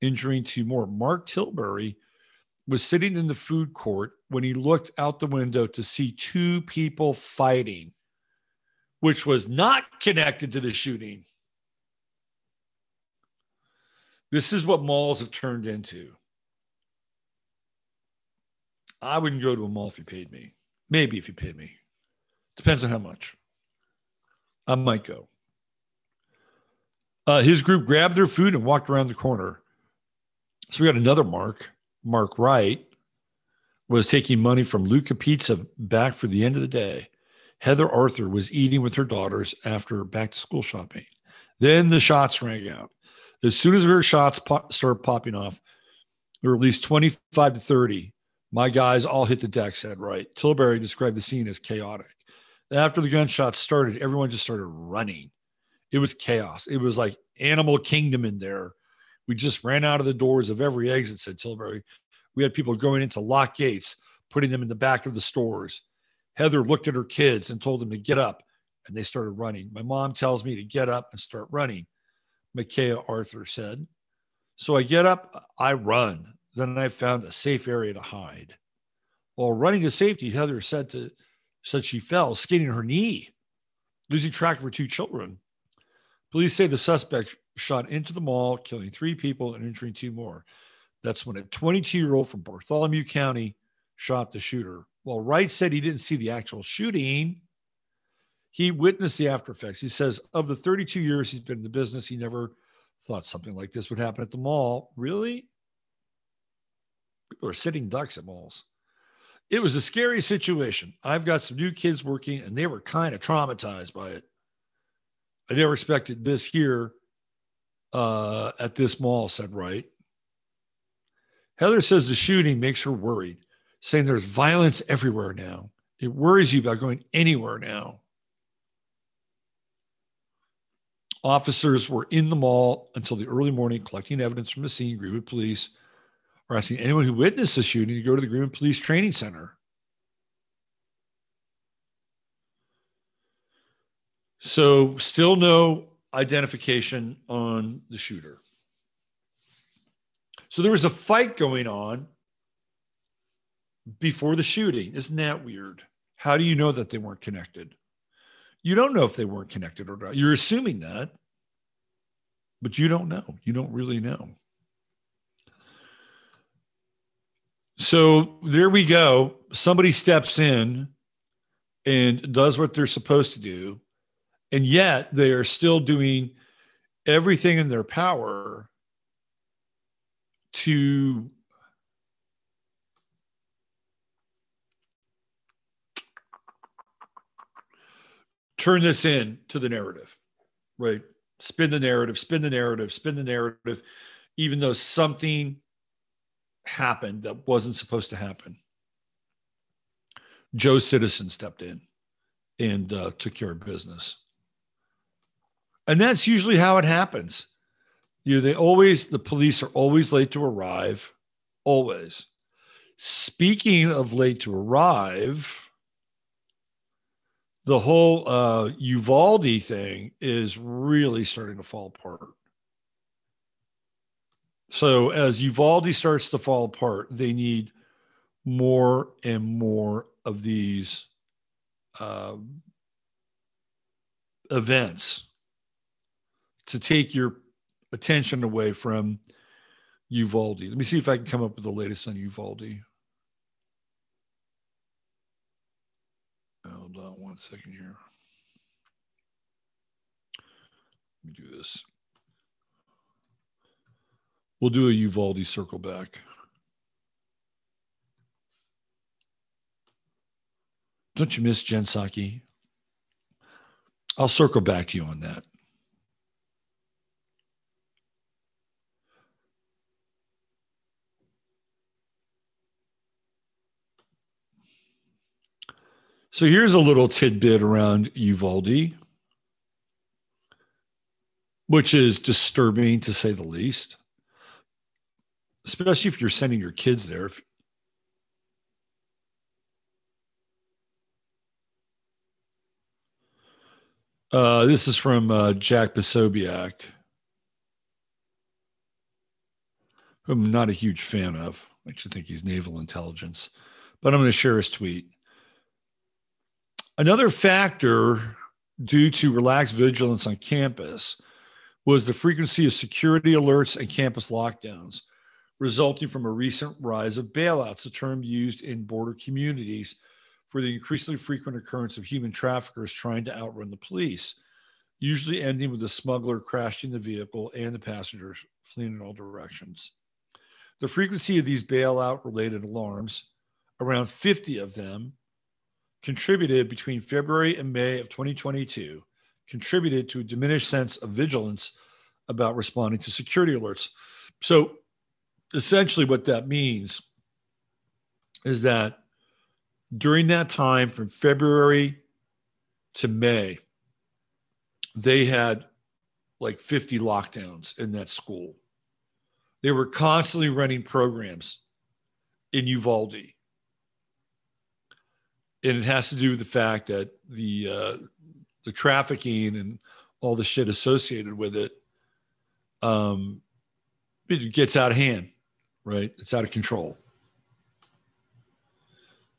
injuring two more. Mark Tilbury was sitting in the food court when he looked out the window to see two people fighting, which was not connected to the shooting. This is what malls have turned into. I wouldn't go to a mall if you paid me. Maybe if you paid me. Depends on how much. I might go. Uh, his group grabbed their food and walked around the corner. So we got another Mark, Mark Wright, was taking money from Luca Pizza back for the end of the day. Heather Arthur was eating with her daughters after back to school shopping. Then the shots rang out. As soon as her shots started popping off, there were at least 25 to 30. My guys all hit the deck, said Wright. Tilbury described the scene as chaotic. After the gunshots started, everyone just started running. It was chaos. It was like animal kingdom in there. We just ran out of the doors of every exit, said Tilbury. We had people going into lock gates, putting them in the back of the stores. Heather looked at her kids and told them to get up, and they started running. My mom tells me to get up and start running, Micaiah Arthur said. So I get up, I run. Then I found a safe area to hide. While running to safety, Heather said to said she fell, skinning her knee, losing track of her two children. Police say the suspect shot into the mall, killing three people and injuring two more. That's when a 22 year old from Bartholomew County shot the shooter. While Wright said he didn't see the actual shooting, he witnessed the after effects. He says, of the 32 years he's been in the business, he never thought something like this would happen at the mall. Really? People are sitting ducks at malls. It was a scary situation. I've got some new kids working, and they were kind of traumatized by it. I never expected this here uh, at this mall, said Wright. Heather says the shooting makes her worried, saying there's violence everywhere now. It worries you about going anywhere now. Officers were in the mall until the early morning collecting evidence from the scene. Greenwood police are asking anyone who witnessed the shooting to go to the Greenwood Police Training Center. So, still no identification on the shooter. So, there was a fight going on before the shooting. Isn't that weird? How do you know that they weren't connected? You don't know if they weren't connected or not. You're assuming that, but you don't know. You don't really know. So there we go. Somebody steps in and does what they're supposed to do. And yet they are still doing everything in their power to turn this in to the narrative, right? Spin the narrative, spin the narrative, spin the narrative, even though something happened that wasn't supposed to happen. Joe Citizen stepped in and uh, took care of business. And that's usually how it happens. You know, they always, the police are always late to arrive, always. Speaking of late to arrive, the whole uh, Uvalde thing is really starting to fall apart. So as Uvalde starts to fall apart, they need more and more of these uh, events to take your attention away from Uvalde. Let me see if I can come up with the latest on Uvalde. Hold on one second here. Let me do this. We'll do a Uvalde circle back. Don't you miss Jen Psaki? I'll circle back to you on that. So here's a little tidbit around Uvalde, which is disturbing to say the least, especially if you're sending your kids there. Uh, this is from uh, Jack Posobiec, who I'm not a huge fan of. I actually think he's naval intelligence, but I'm going to share his tweet. Another factor due to relaxed vigilance on campus was the frequency of security alerts and campus lockdowns, resulting from a recent rise of bailouts, a term used in border communities for the increasingly frequent occurrence of human traffickers trying to outrun the police, usually ending with the smuggler crashing the vehicle and the passengers fleeing in all directions. The frequency of these bailout related alarms, around 50 of them, contributed between February and May of 2022, contributed to a diminished sense of vigilance about responding to security alerts. So essentially, what that means is that during that time from February to May, they had like 50 lockdowns in that school. They were constantly running programs in Uvalde and it has to do with the fact that the uh, the trafficking and all the shit associated with it um it gets out of hand right? It's out of control.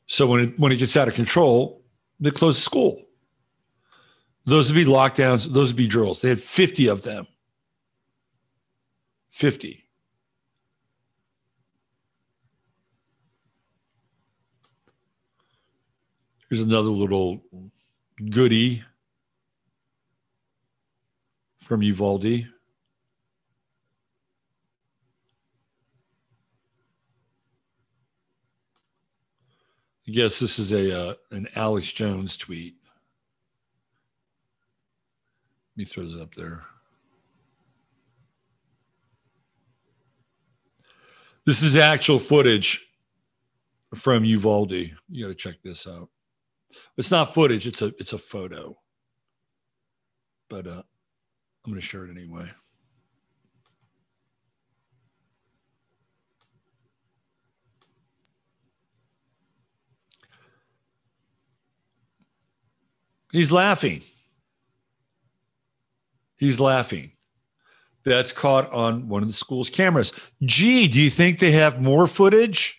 So when it when it gets out of control they close the school. Those would be lockdowns. Those would be drills. They had 50 of them. 50 Here's another little goodie from Uvalde. I guess this is a uh, an Alex Jones tweet. Let me throw this up there. This is actual footage from Uvalde. You got to check this out. It's not footage. It's a it's a photo. But uh, I'm going to share it anyway. He's laughing. He's laughing. That's caught on one of the school's cameras. Gee, do you think they have more footage?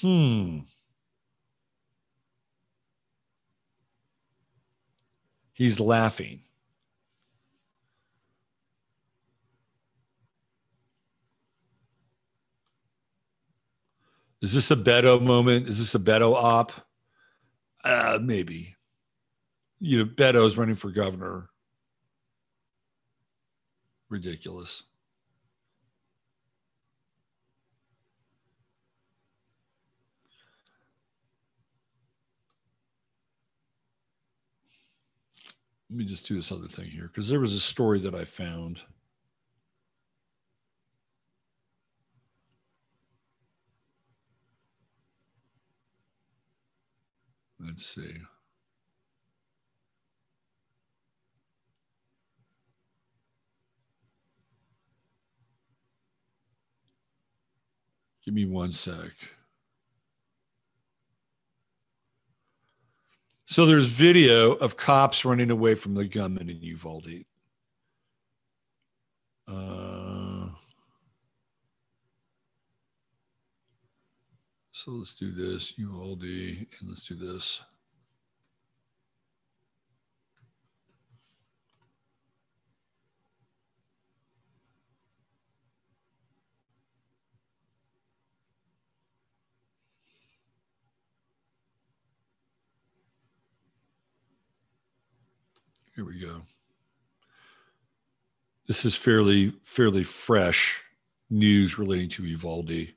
Hmm. He's laughing. Is this a Beto moment? Is this a Beto op? Uh, maybe. You know, Beto's running for governor. Ridiculous. Let me just do this other thing here because there was a story that I found. Let's see. Give me one sec. So there's video of cops running away from the gunman in Uvalde. Uh, so let's do this, Uvalde, and let's do this. Here we go. This is fairly fairly fresh news relating to Uvalde.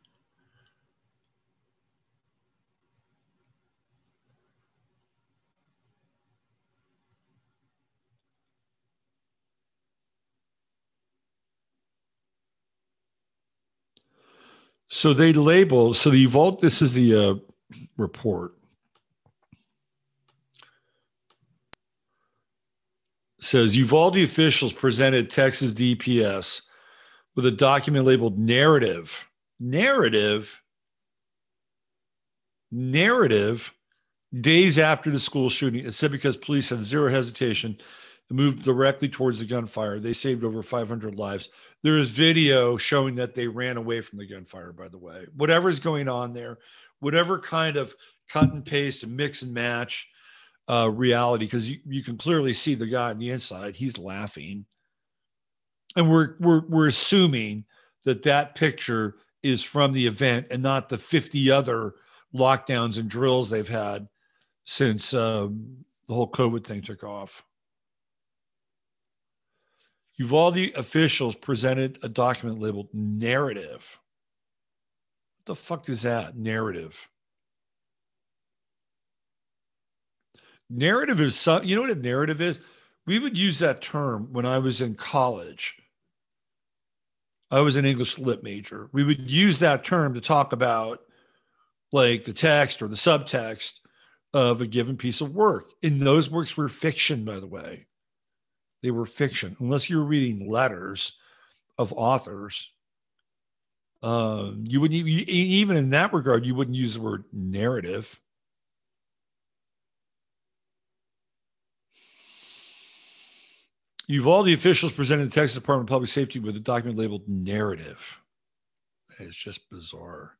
So they label so the Uvalde. This is the uh, report. Says Uvalde officials presented Texas DPS with a document labeled narrative. Narrative. Narrative days after the school shooting, it said because police had zero hesitation and moved directly towards the gunfire, they saved over 500 lives. There is video showing that they ran away from the gunfire, by the way. Whatever is going on there, whatever kind of cut and paste and mix and match uh, reality, because you, you can clearly see the guy on the inside, he's laughing. And we're, we're, we're assuming that that picture is from the event and not the 50 other lockdowns and drills they've had since um, the whole COVID thing took off. Uvalde officials presented a document labeled narrative. What the fuck is that? Narrative. Narrative is some, you know what a narrative is? We would use that term when I was in college. I was an English lit major. We would use that term to talk about like the text or the subtext of a given piece of work. And those works were fiction, by the way. They were fiction, unless you were reading letters of authors. Um, you wouldn't even in that regard, you wouldn't use the word narrative. Uvalde officials presented the Texas Department of Public Safety with a document labeled narrative. It's just bizarre.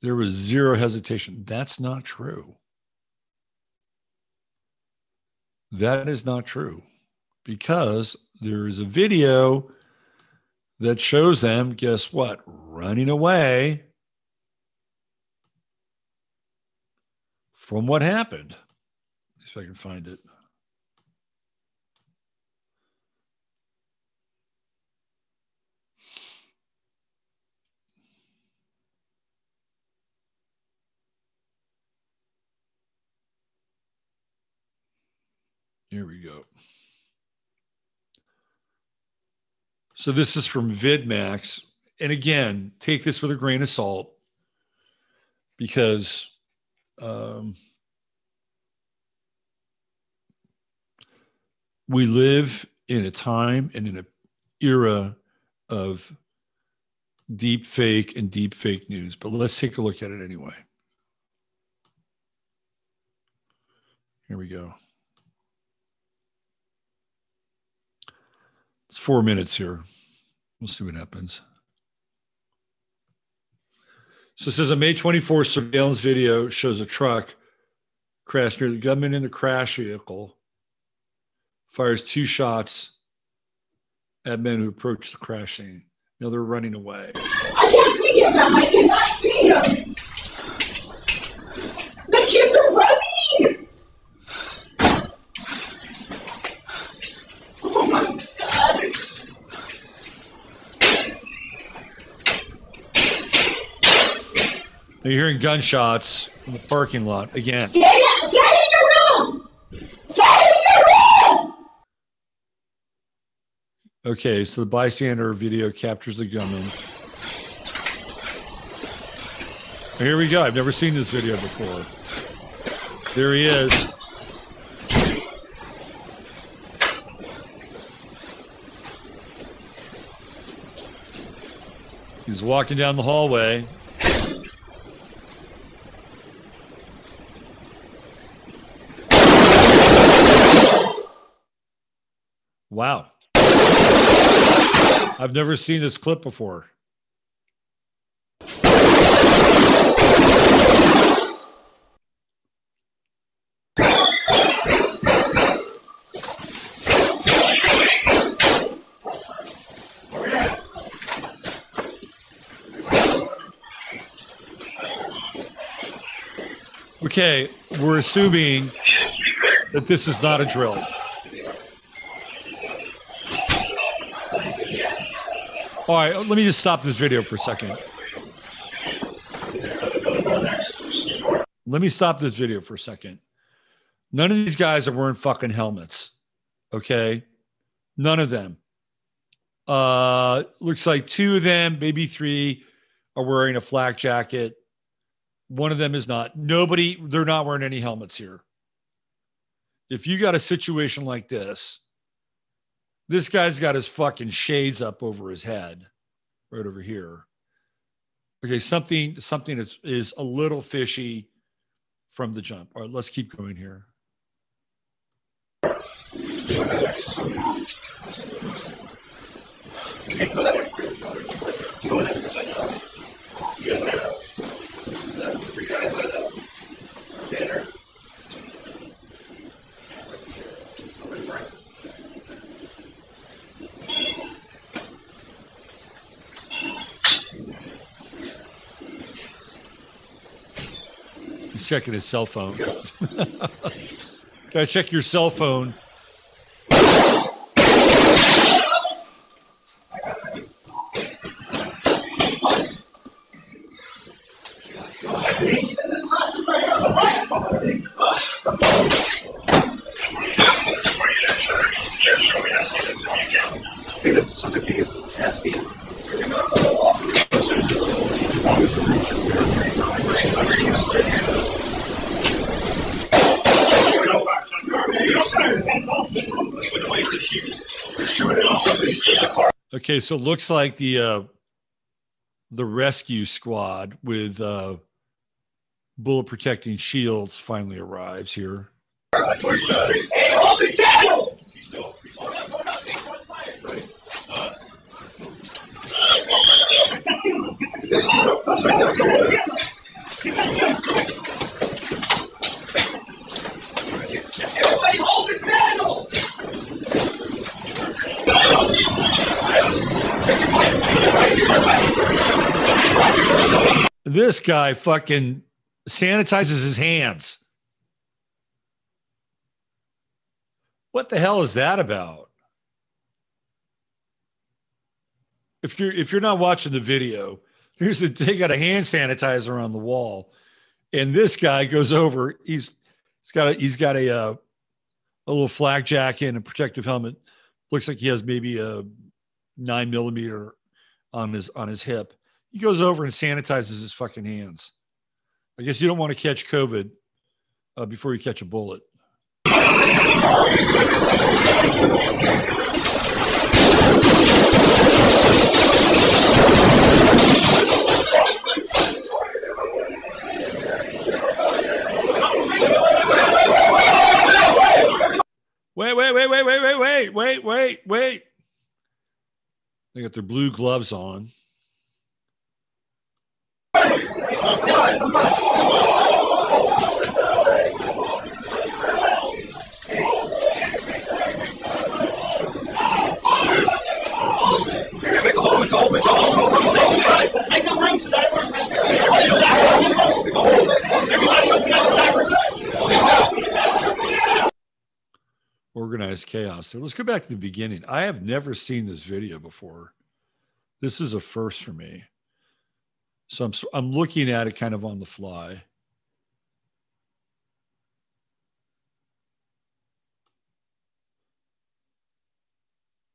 There was zero hesitation. That's not true. That is not true because there is a video that shows them, guess what, running away from what happened. If I can find it. Here we go. So this is from VidMax. And again, take this with a grain of salt because um, we live in a time and in an era of deep fake and deep fake news. But let's take a look at it anyway. Here we go. It's four minutes here. We'll see what happens. So it says a May 24th surveillance video shows a truck crash near the gunman in the crash vehicle, fires two shots at men who approach the crash scene. Now they're running away. I can't see him. I cannot see him. The kids are running. Oh my God. Now you're hearing gunshots from the parking lot again. Get in, get in your room. Get in your room. Okay, so the bystander video captures the gunman. Here we go. I've never seen this video before. There he is. He's walking down the hallway. I've never seen this clip before. Okay, we're assuming that this is not a drill. All right, let me just stop this video for a second. Let me stop this video for a second. None of these guys are wearing fucking helmets. Okay? None of them. Uh looks like two of them, maybe three, are wearing a flak jacket. One of them is not. Nobody, they're not wearing any helmets here. If you got a situation like this, this guy's got his fucking shades up over his head, right over here. Okay, something something is is a little fishy from the jump. All right, let's keep going here. He's checking his cell phone. Gotta check your cell phone. Okay, so it looks like the uh, the rescue squad with uh, bullet protecting shields finally arrives here. This guy fucking sanitizes his hands. What the hell is that about? If you're if you're not watching the video, here's a they got a hand sanitizer on the wall, and this guy goes over. He's he's got a he's got a uh, a little flak jacket and a protective helmet. Looks like he has maybe a nine millimeter on his on his hip. He goes over and sanitizes his fucking hands. I guess you don't want to catch COVID uh, before you catch a bullet. Wait, wait, wait, wait, wait, wait, wait, wait, wait, wait. They got their blue gloves on. Organized chaos. So let's go back to the beginning. I have never seen this video before. This is a first for me. So I'm I'm looking at it kind of on the fly.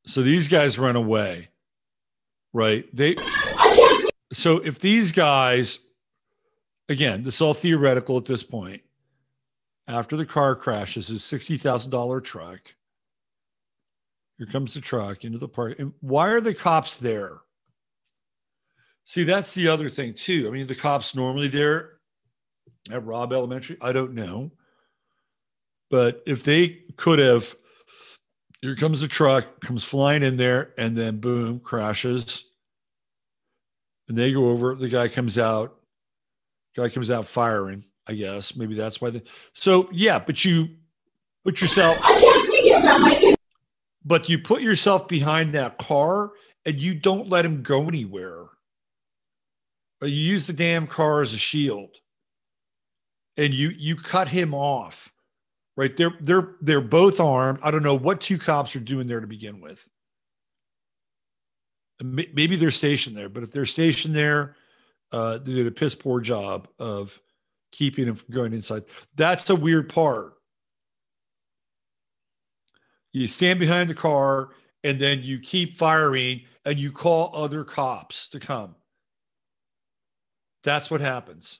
So these guys run away, right? They so if these guys again, this is all theoretical at this point after the car crashes his $60,000 truck. Here comes the truck into the park. And why are the cops there? See, that's the other thing, too. I mean, the cops normally there at Robb Elementary, I don't know. But if they could have, here comes the truck, comes flying in there, and then boom, crashes. And they go over, the guy comes out, guy comes out firing I guess maybe that's why. The, so yeah, but you put yourself, but you put yourself behind that car and you don't let him go anywhere. But you use the damn car as a shield, and you you cut him off. Right? They're they're they're both armed. I don't know what two cops are doing there to begin with. Maybe they're stationed there, but if they're stationed there, uh, they did a piss poor job of keeping him from going inside. That's the weird part. You stand behind the car and then you keep firing and you call other cops to come. That's what happens.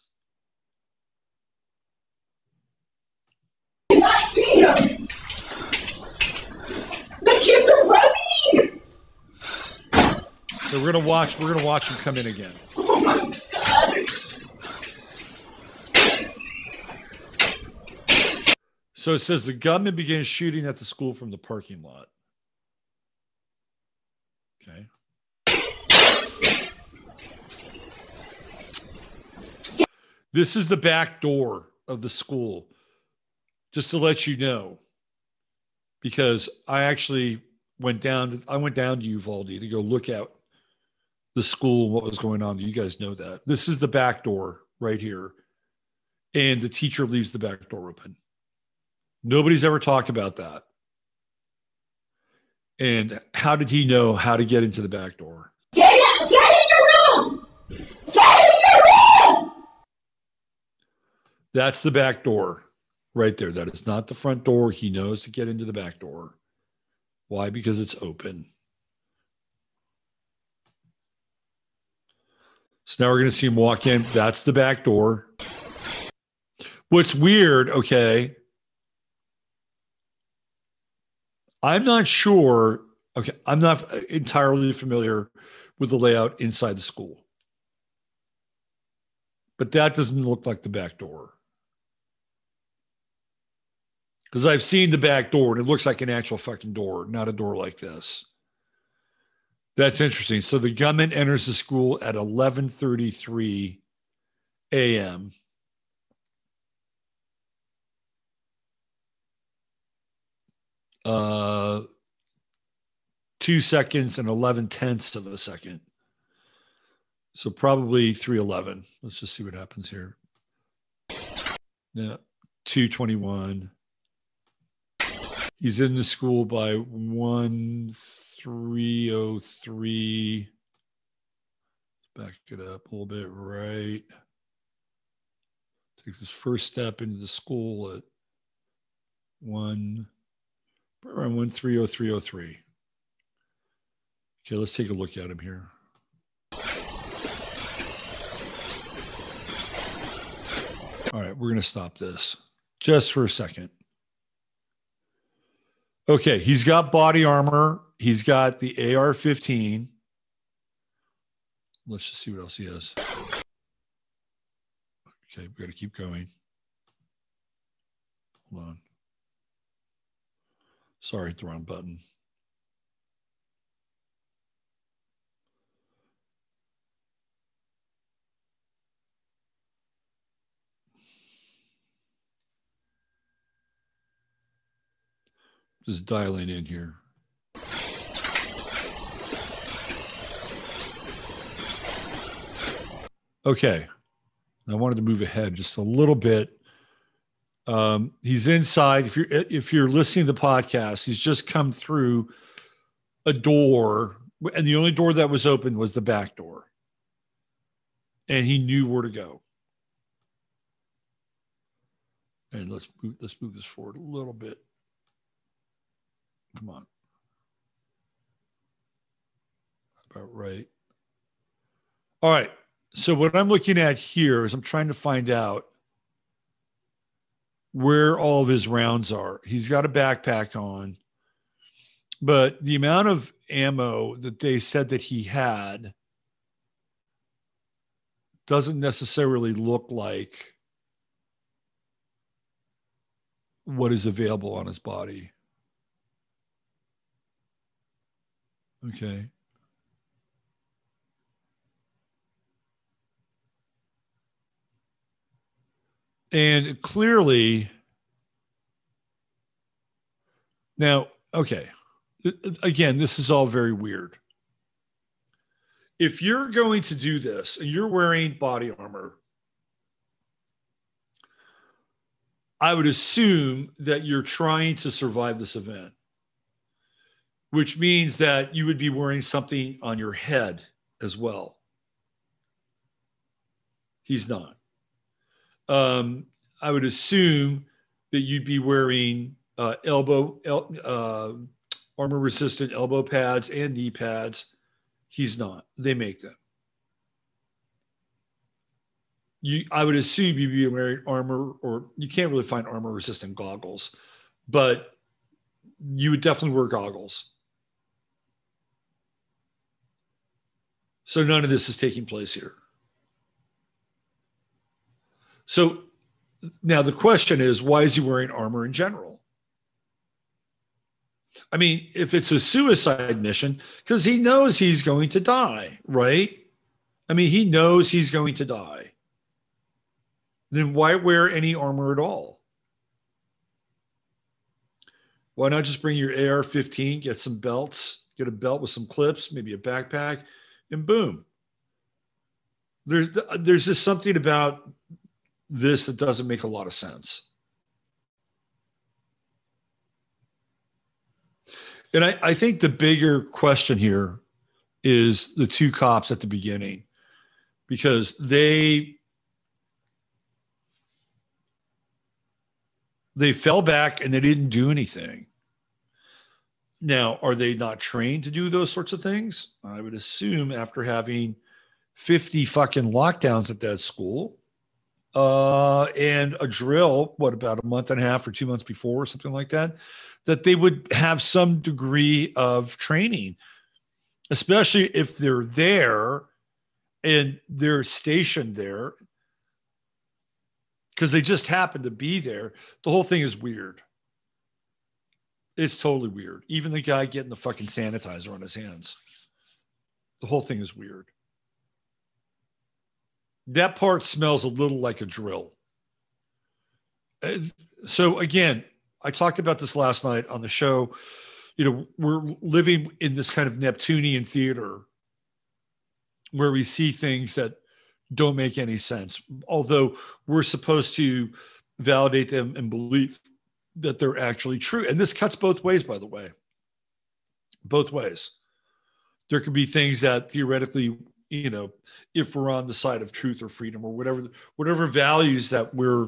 So we're gonna watch. We're gonna watch him come in again. So it says the gunman began shooting at the school from the parking lot. Okay. This is the back door of the school, just to let you know, because I actually went down. To, I went down to Uvalde to go look at the school, and what was going on. You guys know that. This is the back door right here, and the teacher leaves the back door open. Nobody's ever talked about that. And how did he know how to get into the back door? Get in, get in your room! Get in your room! That's the back door right there. That is not the front door. He knows to get into the back door. Why? Because it's open. So now we're going to see him walk in. That's the back door. What's weird, okay, I'm not sure. Okay, I'm not entirely familiar with the layout inside the school, but that doesn't look like the back door. Because I've seen the back door and it looks like an actual fucking door, not a door like this. That's interesting. So the gunman enters the school at 11:33 a.m. uh, two seconds and 11 tenths of a second. So probably 311. Let's just see what happens here. Yeah, 221. He's in the school by 1303. Back it up a little bit, right? Takes his first step into the school at one around 130303. Okay, let's take a look at him here. All right, we're going to stop this just for a second. Okay, he's got body armor. He's got the AR 15. Let's just see what else he has. Okay, we got to keep going. Hold on. Sorry, hit the wrong button. Just dialing in here. Okay. I wanted to move ahead just a little bit um, he's inside. If you're if you're listening to the podcast, he's just come through a door, and the only door that was open was the back door, and he knew where to go. And let's move, let's move this forward a little bit. Come on. About right. All right. So what I'm looking at here is I'm trying to find out where all of his rounds are. He's got a backpack on, but the amount of ammo that they said that he had doesn't necessarily look like what is available on his body. Okay. And clearly, now, okay, uh, uh, again, this is all very weird. If you're going to do this and you're wearing body armor, I would assume that you're trying to survive this event, which means that you would be wearing something on your head as well. He's not um, I would assume that you'd be wearing uh, elbow el- uh, armor resistant elbow pads and knee pads. He's not. They make them. You, I would assume you'd be wearing armor, or you can't really find armor resistant goggles, but you would definitely wear goggles. So none of this is taking place here. So now the question is, why is he wearing armor in general? I mean, if it's a suicide mission, because he knows he's going to die, right? I mean, he knows he's going to die. Then why wear any armor at all? Why not just bring your AR 15, get some belts, get a belt with some clips, maybe a backpack, and boom. There's, there's just something about this that doesn't make a lot of sense. And I, I think the bigger question here is the two cops at the beginning because they they fell back and they didn't do anything. Now, are they not trained to do those sorts of things? I would assume after having 50 fucking lockdowns at that school uh, and a drill, what about a month and a half or two months before, or something like that, that they would have some degree of training, especially if they're there and they're stationed there because they just happen to be there. The whole thing is weird. It's totally weird. Even the guy getting the fucking sanitizer on his hands. The whole thing is weird. That part smells a little like a drill. So again, I talked about this last night on the show. You know, we're living in this kind of Neptunian theater where we see things that don't make any sense, although we're supposed to validate them and believe that they're actually true. And this cuts both ways, by the way. Both ways. There could be things that theoretically, you know, if we're on the side of truth or freedom or whatever, whatever values that we're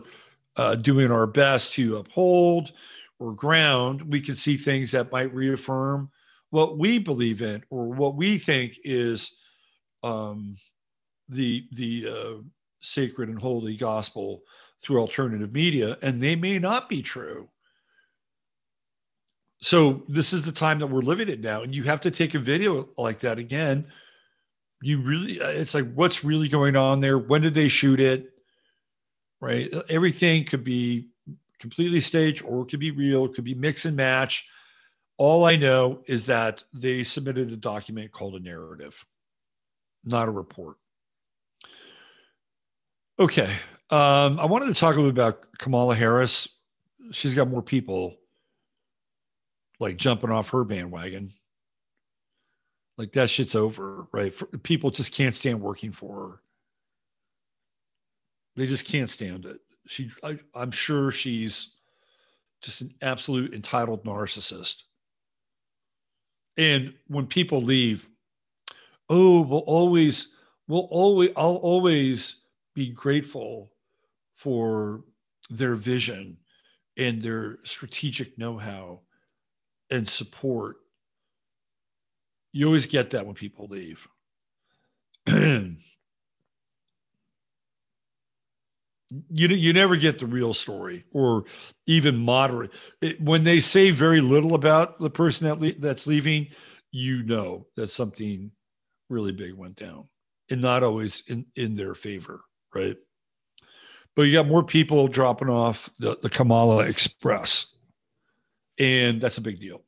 uh, doing our best to uphold or ground, we can see things that might reaffirm what we believe in or what we think is um, the the uh, sacred and holy gospel through alternative media, and they may not be true. So this is the time that we're living it now, and you have to take a video like that again. You really, it's like, what's really going on there? When did they shoot it? Right, everything could be completely staged, or it could be real. It could be mix and match. All I know is that they submitted a document called a narrative not a report. Okay. Um, I wanted to talk a little bit about Kamala Harris. She's got more people like jumping off her bandwagon. Like that shit's over, right? For, people just can't stand working for her. They just can't stand it. She, I, I'm sure she's just an absolute entitled narcissist. And when people leave, oh, we'll always, we'll always, I'll always be grateful for their vision and their strategic know-how and support. You always get that when people leave. [clears throat] you you never get the real story or even moderate it, when they say very little about the person that le- that's leaving you know that something really big went down and not always in, in their favor, right? But you got more people dropping off the, the Kamala Express. And that's a big deal.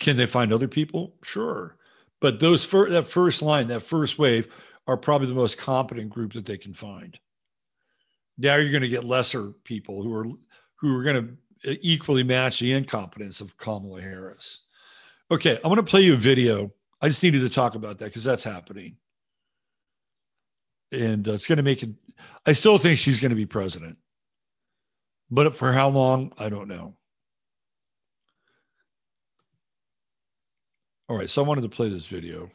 Can they find other people? Sure. But those fir- that first line, that first wave, are probably the most competent group that they can find. Now you're going to get lesser people who are who are going to equally match the incompetence of Kamala Harris. Okay, I'm going to play you a video. I just needed to talk about that because that's happening. And uh, it's going to make it, I still think she's going to be president. But for how long, I don't know. All right, so I wanted to play this video.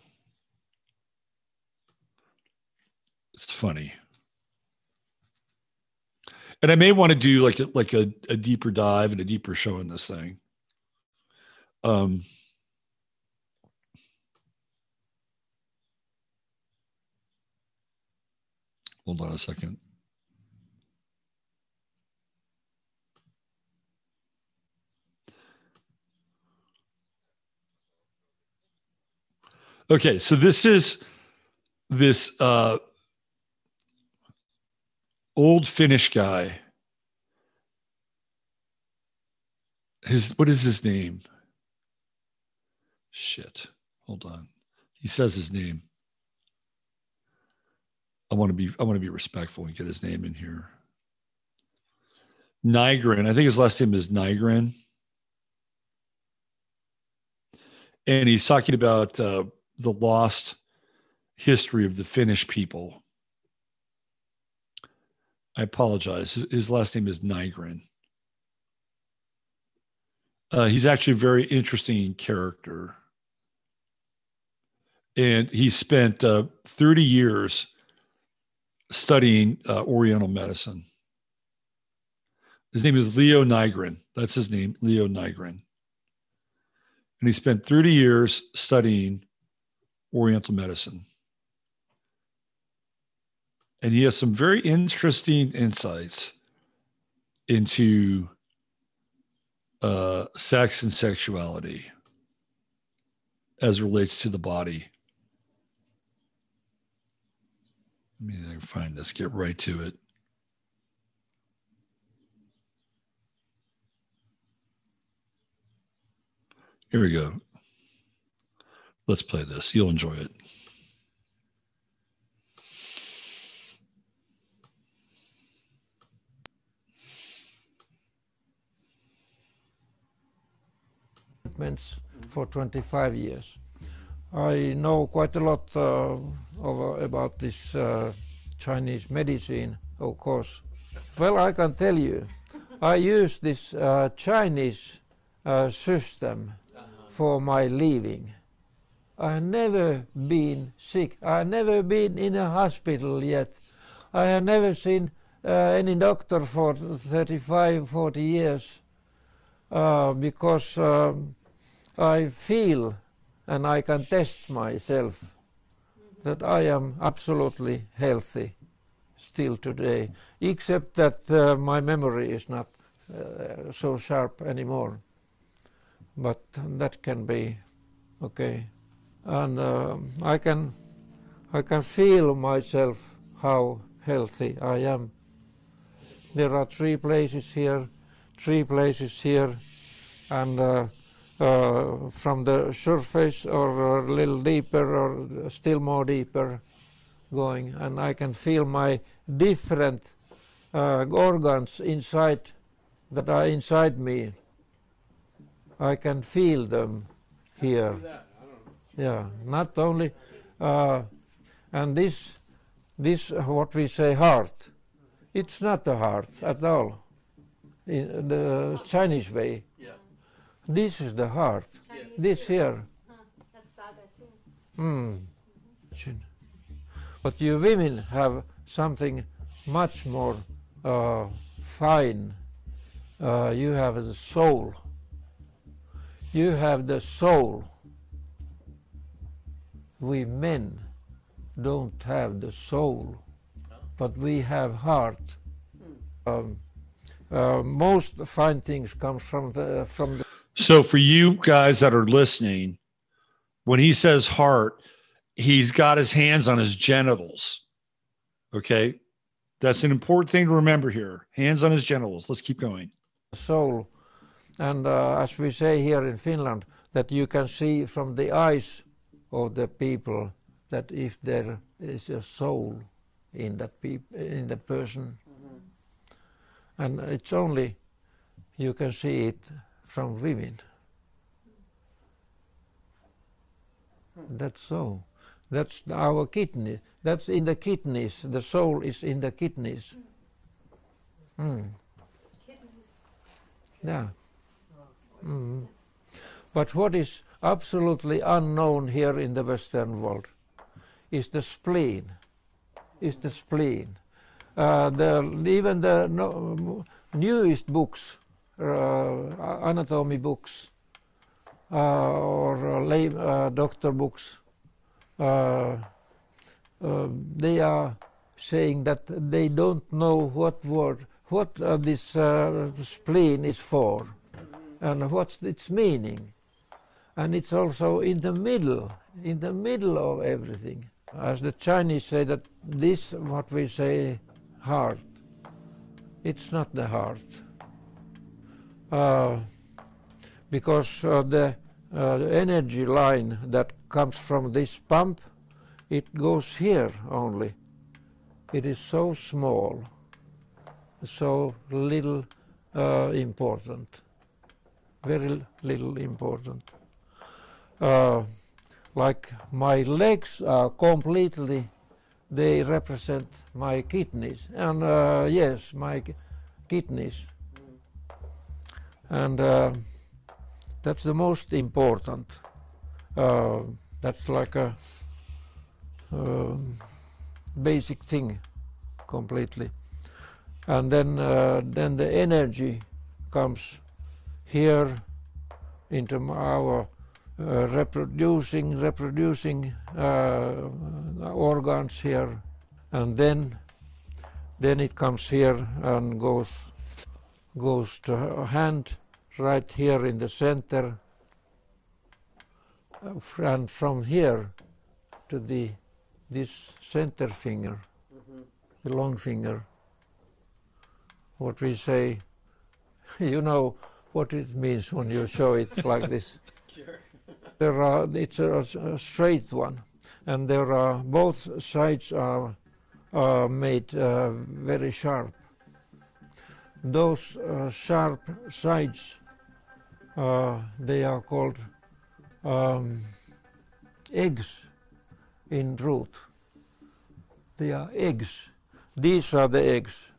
It's funny. And I may want to do like a, like a, a deeper dive and a deeper show in this thing. Um, Hold on a second. Okay, so this is this uh, old Finnish guy. His what is his name? Shit. Hold on. He says his name. I want to be I want to be respectful and get his name in here. Nygren. I think his last name is Nygren. And he's talking about uh, the lost history of the Finnish people. I apologize. His, his last name is Nygren. Uh, he's actually a very interesting character. And he spent uh, 30 years studying uh, Oriental medicine. His name is Leo Nygren. That's his name, Leo Nygren. And he spent 30 years studying Oriental medicine. And he has some very interesting insights into uh, sex and sexuality as relates to the body. Let me find this, get right to it. Here we go. Let's play this. You'll enjoy it. for 25 years. I know quite a lot uh, of, about this uh, Chinese medicine, of course. Well, I can tell you, I use this uh, Chinese uh, system for my living. I have never been sick. I have never been in a hospital yet. I have never seen uh, any doctor for 35, 40 years uh, because um, I feel and I can test myself that I am absolutely healthy still today, except that uh, my memory is not uh, so sharp anymore. But that can be okay, and uh, I can I can feel myself how healthy I am. There are three places here, three places here, and uh, uh, from the surface or a little deeper or still more deeper going and I can feel my different uh, organs inside that are inside me. I can feel them here. Yeah, not only, uh, and this, this what we say heart, it's not a heart at all in the Chinese way. Yeah. This is the heart. Chinese this here. Huh, that's saga too. Mm. But you women have something much more uh, fine. Uh, you have the soul. You have the soul. We men don't have the soul, but we have heart. Um, uh, most fine things come from the from the so for you guys that are listening, when he says heart, he's got his hands on his genitals. Okay. That's an important thing to remember here. Hands on his genitals. Let's keep going. Soul. And uh, as we say here in Finland, that you can see from the eyes of the people that if there is a soul in that peop- in the person, mm-hmm. and it's only you can see it from women. That's so. That's our kidney. That's in the kidneys. The soul is in the kidneys. Mm. Yeah. Mm. But what is absolutely unknown here in the Western world is the spleen. Is the spleen. Uh, the, even the no, newest books uh, anatomy books uh, or lay, uh, doctor books, they are saying that they don't know what word, what this spleen is for, and what's its meaning and it's also in the middle, in the middle of everything. As the Chinese say that this, what we say, heart, it's not the heart. Uh, because uh, the uh, energy line that comes from this pump, it goes here only. It is so small, so little uh, important, very little important. Uh, like my legs are completely, they represent my kidneys, and uh, yes, my kidneys. And uh, that's the most important. Uh, that's like a um, basic thing completely. And then, uh, then the energy comes here into our uh, reproducing, reproducing uh, organs here, and then, then it comes here and goes, goes to hand right here in the center, uh, and from here to the this center finger, the long finger. What we say, [laughs] you know what it means when you show it like this. There are, it's a, a straight one, and there are both sides are, are made uh, very sharp. Those uh, sharp sides, uh, they are called um, eggs in root. They are eggs. These are the eggs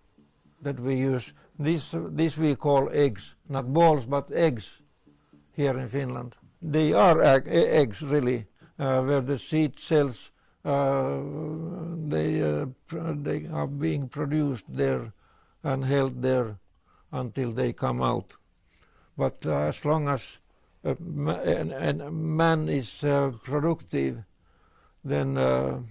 that we use. This, this we call eggs, not balls, but eggs here in Finland. They are egg, eggs, really, uh, where the seed cells uh, they, uh, they are being produced there and held there until they come out. But as long as a, man is productive, then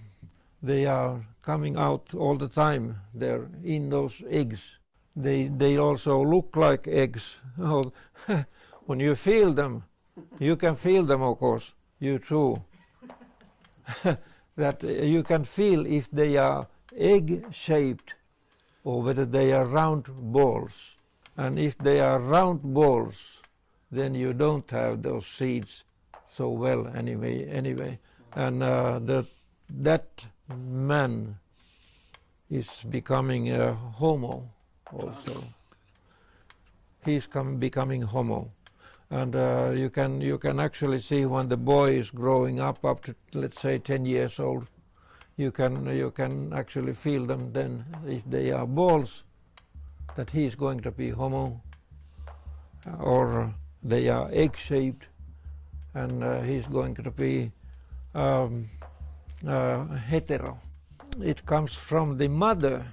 they are coming out all the time. They're in those eggs. They they also look like eggs. [laughs] When you feel them, you can feel them, of course. You too. [laughs] that uh, you can feel if they are egg-shaped or whether they are round balls. And if they are round balls, then you don't have those seeds so well anyway. Anyway, and uh, that that man is becoming a homo also. He's come, becoming homo, and uh, you can you can actually see when the boy is growing up up to let's say 10 years old, you can you can actually feel them then if they are balls, that he is going to be homo, or they are egg-shaped, and uh, he's going to be um, uh, hetero. It comes from the mother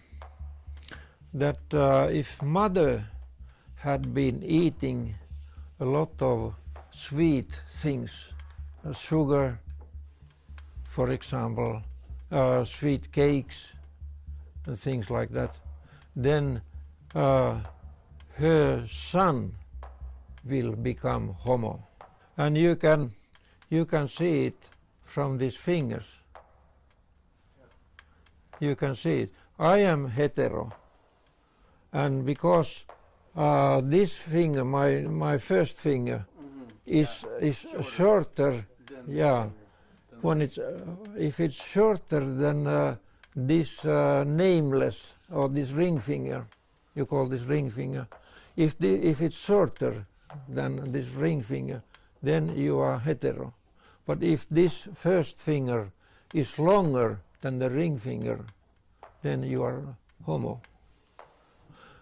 that uh, if mother had been eating a lot of sweet things, uh, sugar, for example, uh, sweet cakes, and things like that, then uh, her son will become homo. And you can, you can see it from these fingers. You can see it. I am hetero. And because uh, this finger, my, my first finger, is, is shorter, yeah, when it's, uh, if it's shorter than uh, this uh, nameless or this ring finger, you call this ring finger, if, the, if it's shorter than this ring finger, then you are hetero. But if this first finger is longer than the ring finger, then you are homo.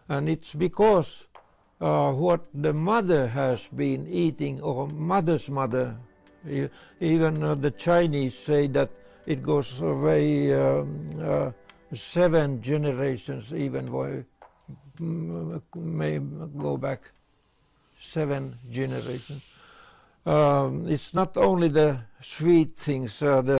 And it's because uh, what the mother has been eating, or mother's mother, even uh, the Chinese say that it goes away um, uh, seven generations, even mm, may go back seven generations. Um, it's not only the sweet things, uh, the